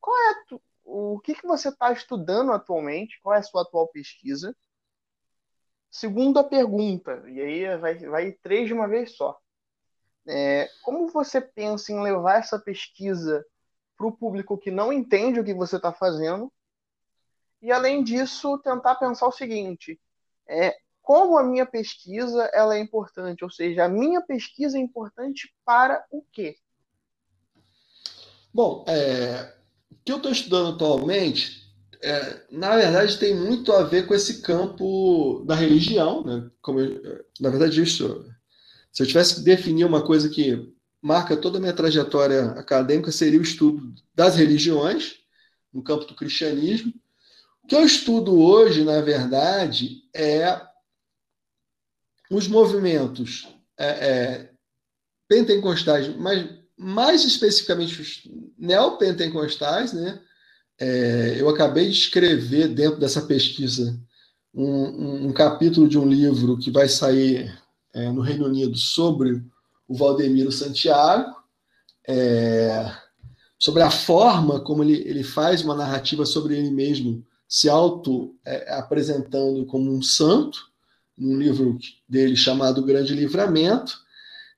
qual é tu, o que, que você está estudando atualmente? Qual é a sua atual pesquisa? Segunda pergunta, e aí vai, vai três de uma vez só. É, como você pensa em levar essa pesquisa para o público que não entende o que você está fazendo? E além disso, tentar pensar o seguinte: é, como a minha pesquisa ela é importante? Ou seja, a minha pesquisa é importante para o quê? Bom, é, o que eu estou estudando atualmente, é, na verdade, tem muito a ver com esse campo da religião, né? Como eu, na verdade, isso se eu tivesse que definir uma coisa que marca toda a minha trajetória acadêmica, seria o estudo das religiões, no campo do cristianismo. O que eu estudo hoje, na verdade, é os movimentos é, é, pentecostais, mas mais especificamente os neopentecostais, né? É, eu acabei de escrever dentro dessa pesquisa um, um, um, capítulo de um livro que vai sair é, no Reino Unido sobre o Valdemiro Santiago, é, sobre a forma como ele, ele faz uma narrativa sobre ele mesmo, se auto-apresentando é, como um santo, num livro dele chamado Grande Livramento.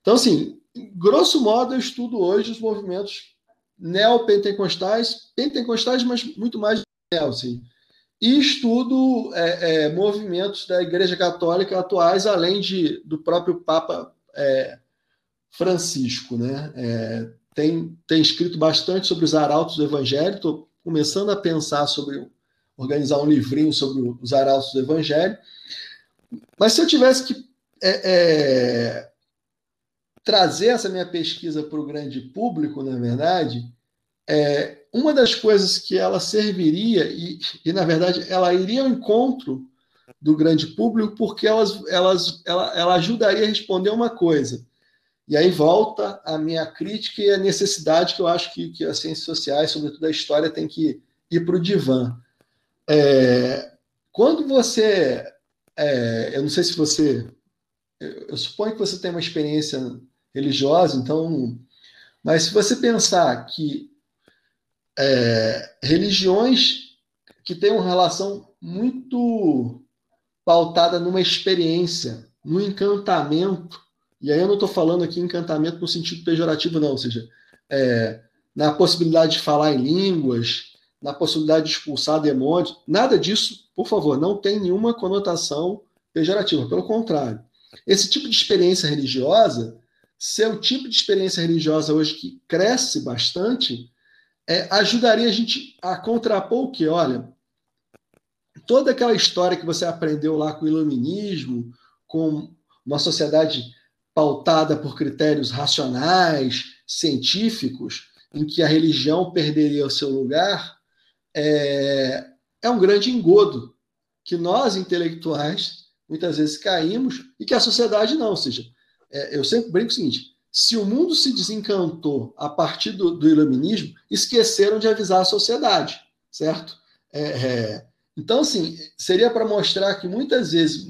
Então, assim, grosso modo, eu estudo hoje os movimentos neopentecostais, pentecostais, mas muito mais neo, assim, e estudo é, é, movimentos da Igreja Católica atuais, além de, do próprio Papa é, Francisco. Né? É, tem, tem escrito bastante sobre os arautos do Evangelho, estou começando a pensar sobre organizar um livrinho sobre os arautos do Evangelho. Mas se eu tivesse que é, é, trazer essa minha pesquisa para o grande público, na verdade, é, uma das coisas que ela serviria, e, e na verdade ela iria ao encontro do grande público, porque elas, elas, ela, ela ajudaria a responder uma coisa. E aí volta a minha crítica e a necessidade que eu acho que, que as ciências sociais, sobretudo a história, tem que ir para o divã. É, quando você. É, eu não sei se você. Eu, suponho que você tem uma experiência religiosa, então. Mas se você pensar que é, religiões que têm uma relação muito pautada numa experiência, no encantamento. E aí eu não estou falando aqui encantamento no sentido pejorativo, não, ou seja, é, na possibilidade de falar em línguas, na possibilidade de expulsar demônios, nada disso, por favor, não tem nenhuma conotação pejorativa, pelo contrário. Esse tipo de experiência religiosa, seu tipo de experiência religiosa hoje que cresce bastante, é, ajudaria a gente a contrapor o que? Olha, toda aquela história que você aprendeu lá com o iluminismo, com uma sociedade pautada por critérios racionais, científicos, em que a religião perderia o seu lugar, é, é um grande engodo que nós, intelectuais, muitas vezes caímos e que a sociedade não. Ou seja, é, eu sempre brinco o seguinte: se o mundo se desencantou a partir do, do iluminismo, esqueceram de avisar a sociedade, certo? É, é, então, assim, seria para mostrar que muitas vezes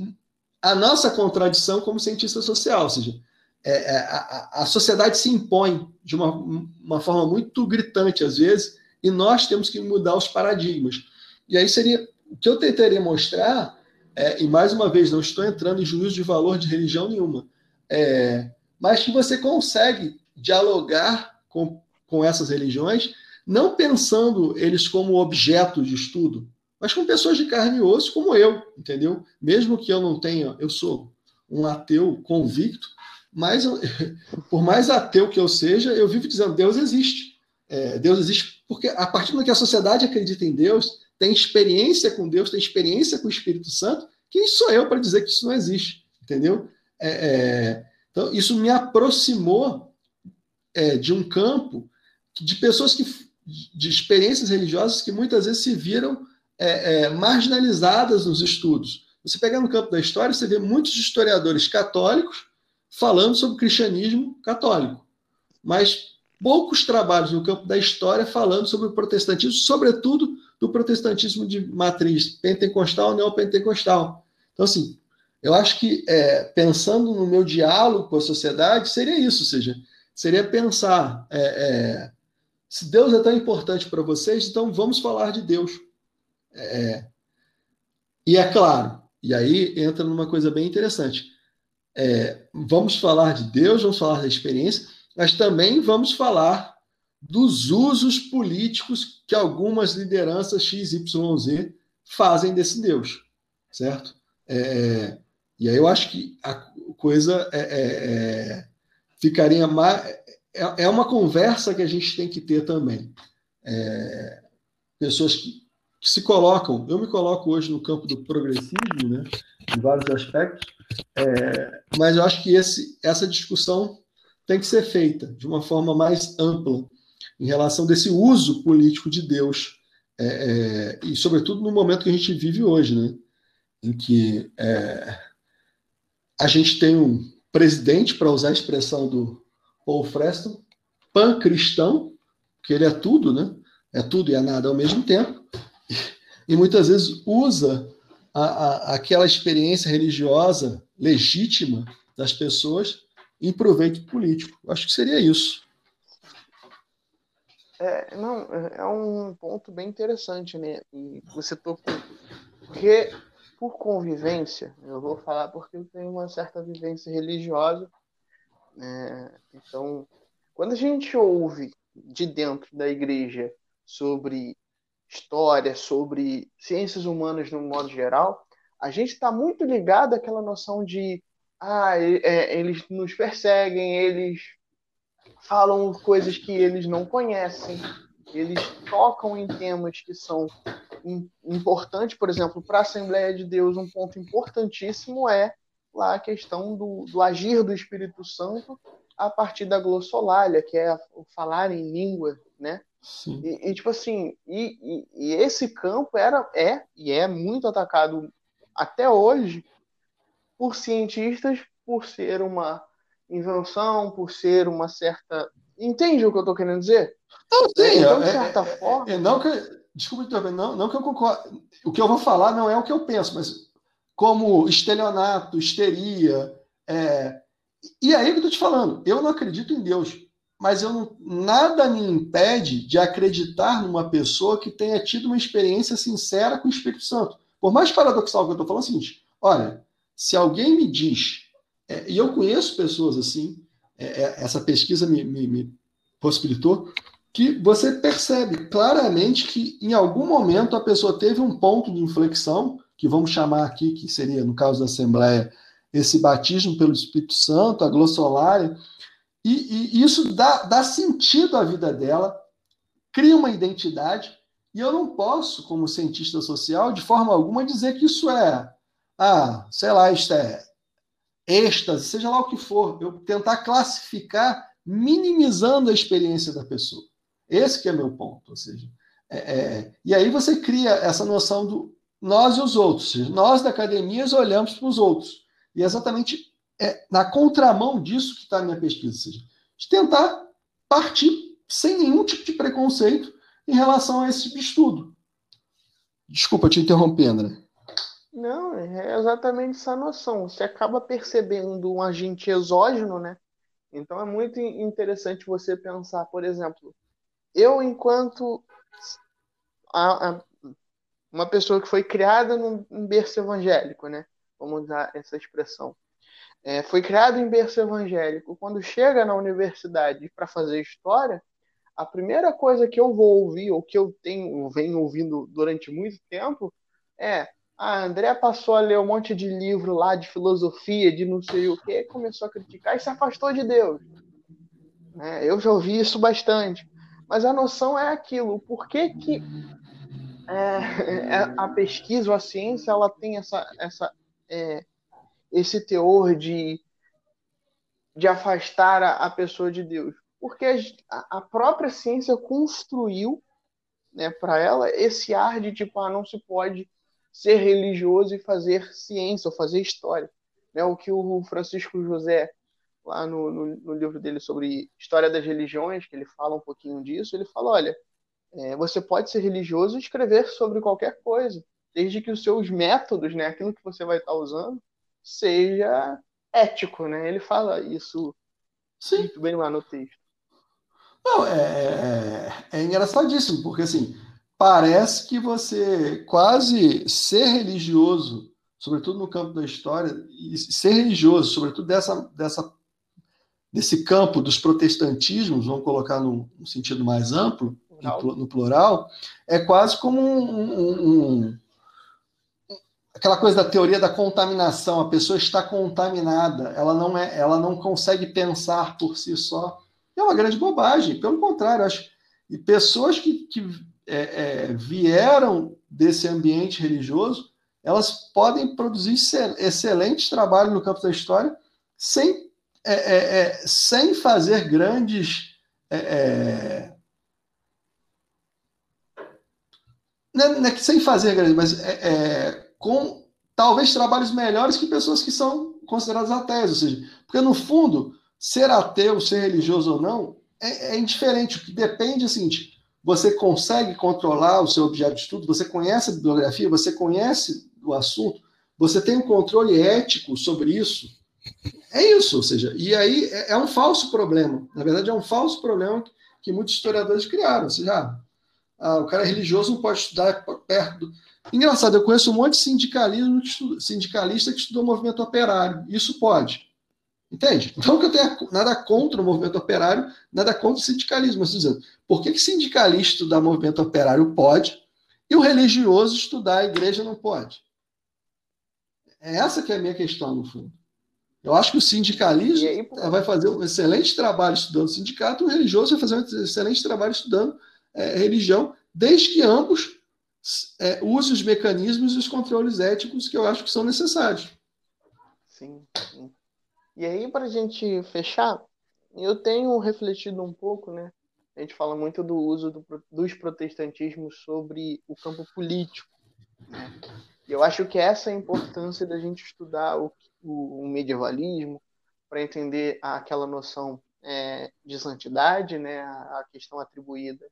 a nossa contradição como cientista social, ou seja, é, é, a, a, sociedade se impõe de uma, uma forma muito gritante às vezes, e nós temos que mudar os paradigmas. E aí seria o que eu tentaria mostrar, é, e mais uma vez, não estou entrando em juízo de valor de religião nenhuma, é, mas que você consegue dialogar com, com essas religiões, não pensando eles como objeto de estudo, mas com pessoas de carne e osso como eu, entendeu? Mesmo que eu não tenha, eu sou um ateu convicto, mas por mais ateu que eu seja, eu vivo dizendo Deus existe. É, Deus existe porque a partir do que a sociedade acredita em Deus, tem experiência com Deus, tem experiência com o Espírito Santo, quem sou eu para dizer que isso não existe? Entendeu? É, é, então, isso me aproximou é, de um campo de pessoas que de experiências religiosas que muitas vezes se viram é, é, marginalizadas nos estudos. Você pega no campo da história, você vê muitos historiadores católicos falando sobre o cristianismo católico, mas poucos trabalhos no campo da história falando sobre o protestantismo, sobretudo do protestantismo de matriz pentecostal, neopentecostal. Então, assim, eu acho que é, pensando no meu diálogo com a sociedade, seria isso, ou seja, seria pensar é, é, se Deus é tão importante para vocês, então vamos falar de Deus. É, e é claro, e aí entra numa coisa bem interessante é, vamos falar de Deus, vamos falar da experiência, mas também vamos falar dos usos políticos que algumas lideranças XYZ fazem desse Deus, certo? É, e aí eu acho que a coisa é, é, é ficaria mais. É, é, uma conversa que a gente tem que ter também. É, pessoas que, que se colocam, eu me coloco hoje no campo do progressismo, né, em vários aspectos, é, mas eu acho que esse, essa discussão tem que ser feita de uma forma mais ampla em relação desse uso político de Deus é, é, e sobretudo no momento que a gente vive hoje, né, em que é, a gente tem um presidente, para usar a expressão do Paul Freston, pan-cristão, que ele é tudo, né? É tudo e é nada ao mesmo tempo, e muitas vezes usa a, a, aquela experiência religiosa legítima das pessoas em proveito político. Acho que seria isso. É, não, é um ponto bem interessante, né? E você tocou. Porque, por convivência, eu vou falar porque eu tenho uma certa vivência religiosa. Né? Então, quando a gente ouve de dentro da igreja sobre história, sobre ciências humanas no modo geral, a gente está muito ligado àquela noção de ah, é, eles nos perseguem, eles falam coisas que eles não conhecem, eles tocam em temas que são importantes, por exemplo, para a Assembleia de Deus, um ponto importantíssimo é lá a questão do, do agir do Espírito Santo a partir da glossolalia, que é o falar em língua, né? E, e, tipo assim, e, e, e, esse campo era, é e é muito atacado até hoje por cientistas por ser uma invenção, por ser uma certa. Entende o que eu estou querendo dizer? Não, sim, então, de é, certa é, forma. É, não que, desculpa, não, não que eu concordo. O que eu vou falar não é o que eu penso, mas como estelionato, histeria. É... E aí que eu estou te falando, eu não acredito em Deus mas eu não, nada me impede de acreditar numa pessoa que tenha tido uma experiência sincera com o Espírito Santo. Por mais paradoxal que eu estou falando, é o seguinte: olha, se alguém me diz, é, e eu conheço pessoas assim, é, é, essa pesquisa me, me, me possibilitou, que você percebe claramente que em algum momento a pessoa teve um ponto de inflexão, que vamos chamar aqui, que seria, no caso da Assembleia, esse batismo pelo Espírito Santo, a glossolaria, e, e isso dá, dá sentido à vida dela, cria uma identidade, e eu não posso, como cientista social, de forma alguma dizer que isso é, ah, sei lá, é êxtase, seja lá o que for, eu tentar classificar minimizando a experiência da pessoa. Esse que é meu ponto, ou seja, é, é, e aí você cria essa noção do nós e os outros. Nós da academia olhamos para os outros. E é exatamente é, na contramão disso que está a minha pesquisa, ou seja, de tentar partir sem nenhum tipo de preconceito em relação a esse tipo estudo. Desculpa te interromper, André. Não, é exatamente essa noção. Você acaba percebendo um agente exógeno, né? Então é muito interessante você pensar, por exemplo, eu enquanto a, a, uma pessoa que foi criada num, num berço evangélico, né? Vamos usar essa expressão. É, foi criado em berço evangélico. Quando chega na universidade para fazer história, a primeira coisa que eu vou ouvir, ou que eu tenho, venho ouvindo durante muito tempo, é ah, André passou a ler um monte de livro lá de filosofia, de não sei o que, começou a criticar e se afastou de Deus. É, eu já ouvi isso bastante. Mas a noção é aquilo, por que, que é, é, a pesquisa a ciência ela tem essa, essa, é, esse teor de, de afastar a, a pessoa de Deus? Porque a, a própria ciência construiu né, para ela esse ar de tipo, ah, não se pode ser religioso e fazer ciência ou fazer história. Né? O que o Francisco José, lá no, no, no, livro dele sobre História das Religiões, que ele fala um pouquinho disso, ele fala: olha, é, você pode ser religioso e escrever sobre qualquer coisa, desde que os seus métodos, né, aquilo que você vai estar usando, seja ético. Né? Ele fala isso Sim. muito bem lá no texto. Não, é, é, é engraçadíssimo, porque assim, parece que você quase ser religioso, sobretudo no campo da história, e ser religioso, sobretudo dessa, dessa, desse campo dos protestantismos, vamos colocar num, num sentido mais amplo, no, no, plural, é quase como um, um, um, aquela coisa da teoria da contaminação. A pessoa está contaminada, ela não é, ela não consegue pensar por si só. É uma grande bobagem. Pelo contrário, acho e pessoas que, que é, é, vieram desse ambiente religioso, elas podem produzir excelentes trabalhos no campo da história sem, é, é, é sem fazer grandes. Não é, sem fazer grandes, mas com talvez trabalhos melhores que pessoas que são consideradas ateias. Ou seja, porque no fundo, ser ateu, ser religioso ou não, é, é indiferente. O que depende é o seguinte: você consegue controlar o seu objeto de estudo, você conhece a bibliografia, você conhece o assunto, você tem um controle ético sobre isso. É isso, ou seja, e aí é, é um falso problema. Na verdade, é um falso problema que, que muitos historiadores criaram. Ou seja, ah, ah, o cara religioso não pode estudar perto do. Engraçado, eu conheço um monte de sindicalismo, sindicalista que estudou movimento operário. Isso pode. Entende? Não que eu tenha nada contra o movimento operário, nada contra o sindicalismo, mas dizendo, por que, que sindicalista estudar movimento operário pode e o religioso estudar a igreja não pode? É essa que é a minha questão, no fundo. Eu acho que o sindicalismo aí, vai fazer um excelente trabalho estudando sindicato, o religioso vai fazer um excelente trabalho estudando é, religião, desde que ambos é, usem os mecanismos e os controles éticos que eu acho que são necessários. Sim, sim. E aí, para a gente fechar, eu tenho refletido um pouco, né? A gente fala muito do uso do, dos protestantismos sobre o campo político. Né? E eu acho que essa é a importância da gente estudar o, o, o medievalismo para entender aquela noção é, de santidade, né? A, a questão atribuída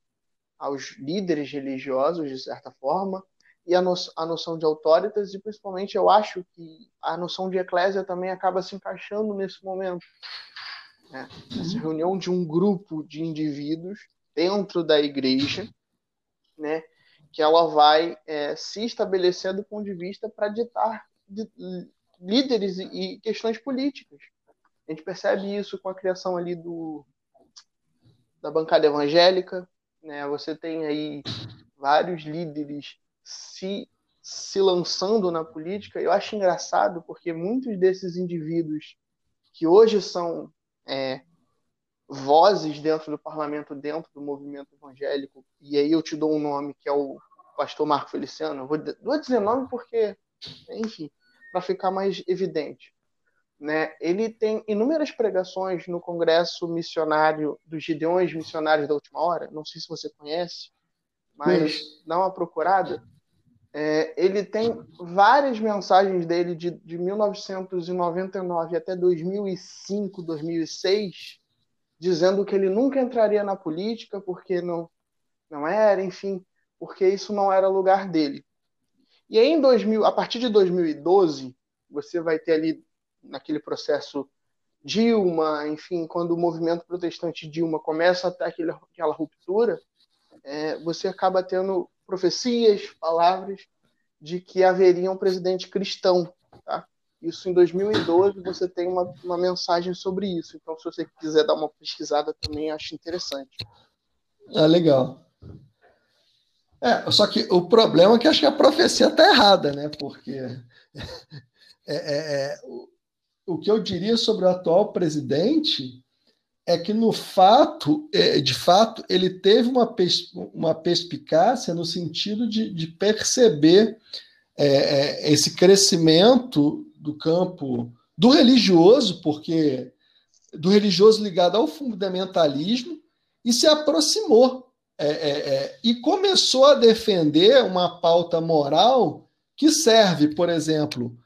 aos líderes religiosos, de certa forma, e a, no, a noção de autoritas, e principalmente eu acho que a noção de eclésia também acaba se encaixando nesse momento. Né? Essa uhum. reunião de um grupo de indivíduos dentro da igreja, né? que ela vai é, se estabelecer do ponto de vista para ditar de, líderes e, e questões políticas. A gente percebe isso com a criação ali do da bancada evangélica, né? Você tem aí vários líderes se, se lançando na política, eu acho engraçado porque muitos desses indivíduos que hoje são é, vozes dentro do parlamento, dentro do movimento evangélico, e aí eu te dou um nome que é o pastor Marco Feliciano. Eu vou, vou dizer nome porque, enfim, para ficar mais evidente. Né? Ele tem inúmeras pregações no Congresso Missionário dos Gideões Missionários da Última Hora. Não sei se você conhece, mas dá uma procurada. É, ele tem várias mensagens dele de, de 1999 até 2005, 2006, dizendo que ele nunca entraria na política porque não, não era, enfim, porque isso não era lugar dele. E aí, em 2000, a partir de 2012, você vai ter ali naquele processo Dilma, enfim, quando o movimento protestante Dilma começa a ter aquele, aquela ruptura, é, você acaba tendo profecias, palavras de que haveria um presidente cristão. Tá? Isso em 2012 você tem uma, uma mensagem sobre isso. Então, se você quiser dar uma pesquisada também, acho interessante. Ah, legal. É, só que o problema é que acho que a profecia está errada, né? Porque é, é, é, o, o que eu diria sobre o atual presidente é que no fato, é, de fato, ele teve uma, uma perspicácia no sentido de, de perceber é, é, esse crescimento do campo do religioso, porque do religioso ligado ao fundamentalismo, e se aproximou é, é, é e começou a defender uma pauta moral que serve, por exemplo,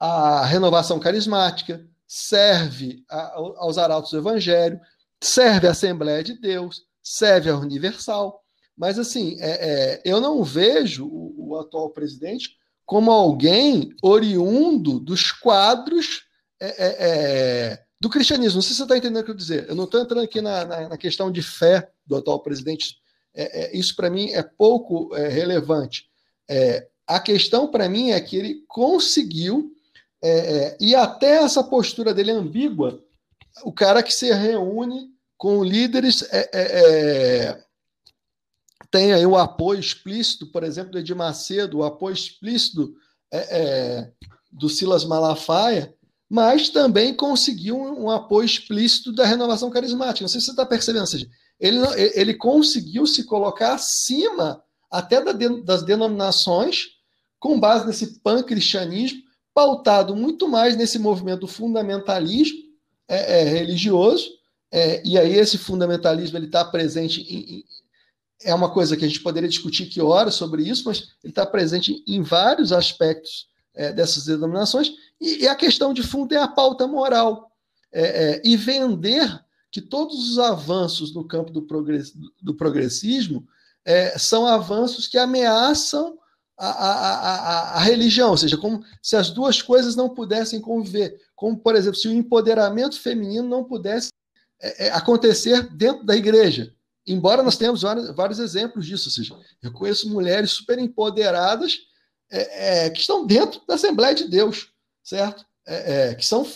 à renovação carismática, serve aos arautos do Evangelho, serve à Assembleia de Deus, serve à Universal. Mas, assim, é, é, eu não vejo o, o, atual presidente como alguém oriundo dos quadros é, é, é do cristianismo. Não sei se você está entendendo o que eu dizer. Eu não estou entrando aqui na, na, na, questão de fé do atual presidente. É, isso, para mim, é pouco relevante. a questão, para mim, é que ele conseguiu é, é, e até essa postura dele é ambígua, o cara que se reúne com líderes é, é, é, tem aí o apoio explícito, por exemplo, do Edir Macedo, o apoio explícito é, do Silas Malafaia, mas também conseguiu um, um, apoio explícito da renovação carismática. Não sei se você está percebendo, ou seja, ele, ele conseguiu se colocar acima até das denominações com base nesse pan-cristianismo, pautado muito mais nesse movimento fundamentalismo é, é, religioso, é, e aí esse fundamentalismo ele está presente em, em, é uma coisa que a gente poderia discutir que horas sobre isso, mas ele está presente em vários aspectos é, dessas denominações, e, e, a questão de fundo é a pauta moral, é, é, e vender que todos os avanços no campo do, progress, do progressismo são avanços que ameaçam a, a, a, a, religião, ou seja, como se as duas coisas não pudessem conviver. Como, por exemplo, se o empoderamento feminino não pudesse é, é, acontecer dentro da igreja. Embora nós tenhamos vários, vários, exemplos disso, ou seja, eu conheço mulheres super empoderadas é, é que estão dentro da Assembleia de Deus, certo? É, é, que são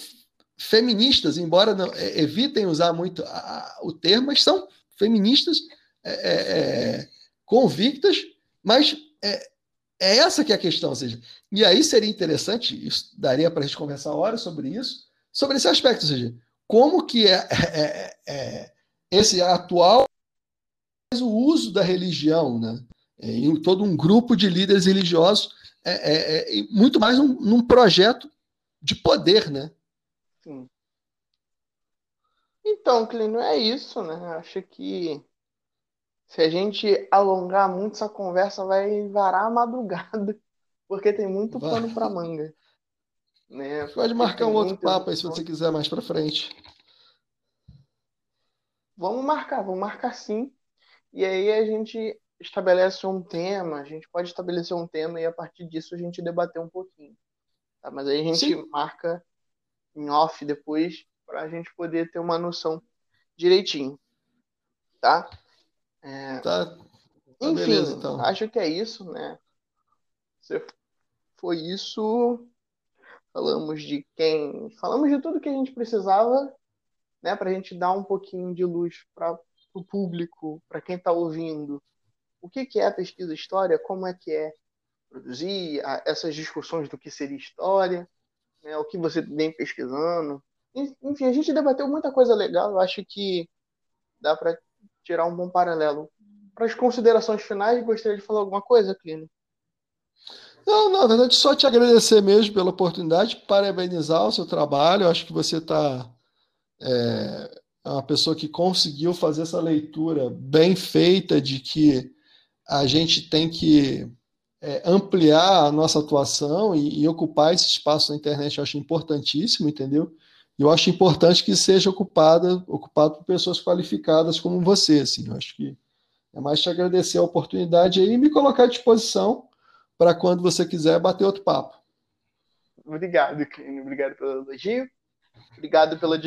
feministas, embora não, evitem usar muito o termo, mas são feministas convictas, mas é essa que é a questão, ou seja, e aí seria interessante, isso daria para a gente conversar horas sobre isso, sobre esse aspecto, ou seja, como que é, é, é, é esse atual o uso da religião, né, em todo um grupo de líderes religiosos, é, é, é muito mais um, num projeto de poder, né? Sim. Então, Clínio, é isso, né? Acho que se a gente alongar muito essa conversa, vai varar a madrugada, porque tem muito vai. pano para manga. Né? Pode marcar um outro papo aí se você quiser mais para frente. Vamos marcar, vamos marcar sim. E aí a gente estabelece um tema, a gente pode estabelecer um tema e a partir disso a gente debater um pouquinho. Tá? Mas aí a gente sim. marca em off depois para a gente poder ter uma noção direitinho. Tá? É... Tá. tá. Enfim, beleza, então. acho que é isso, né? Foi isso. Falamos de quem. Falamos de tudo que a gente precisava, né? Para a gente dar um pouquinho de luz para o público, para quem está ouvindo. O que, que é a pesquisa história? Como é que é produzir essas discussões do que seria história, né? O que você vem pesquisando. Enfim, a gente debateu muita coisa legal. Eu acho que dá para tirar um bom paralelo. Para as considerações finais, gostaria de falar alguma coisa, Clínio? Não, na verdade, só te agradecer mesmo pela oportunidade, parabenizar o seu trabalho. Eu acho que você está é, é uma pessoa que conseguiu fazer essa leitura bem feita de que a gente tem que é, ampliar a nossa atuação e, e, ocupar esse espaço na internet. Eu acho importantíssimo, entendeu? Eu acho importante que seja ocupada, ocupado por pessoas qualificadas como você. Assim. Eu acho que é mais te agradecer a oportunidade e me colocar à disposição para quando você quiser bater outro papo. Obrigado, Clínio. Obrigado pelo elogio. Obrigado pela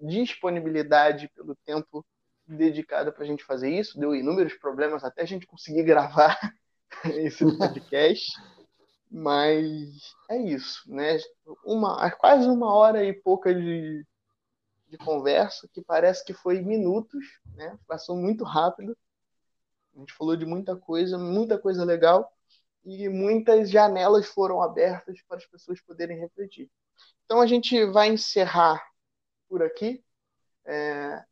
disponibilidade, pelo tempo dedicado para a gente fazer isso. Deu inúmeros problemas até a gente conseguir gravar esse podcast. Mas é isso, né? Uma, quase uma hora e pouca de, de conversa, que parece que foi minutos, né? Passou muito rápido. A gente falou de muita coisa, muita coisa legal e muitas janelas foram abertas para as pessoas poderem refletir. Então a gente vai encerrar por aqui. É...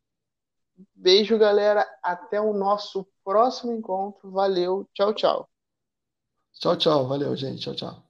Beijo, galera. Até o nosso próximo encontro. Valeu. Tchau, tchau. Tchau, tchau. Valeu, gente. Tchau, tchau.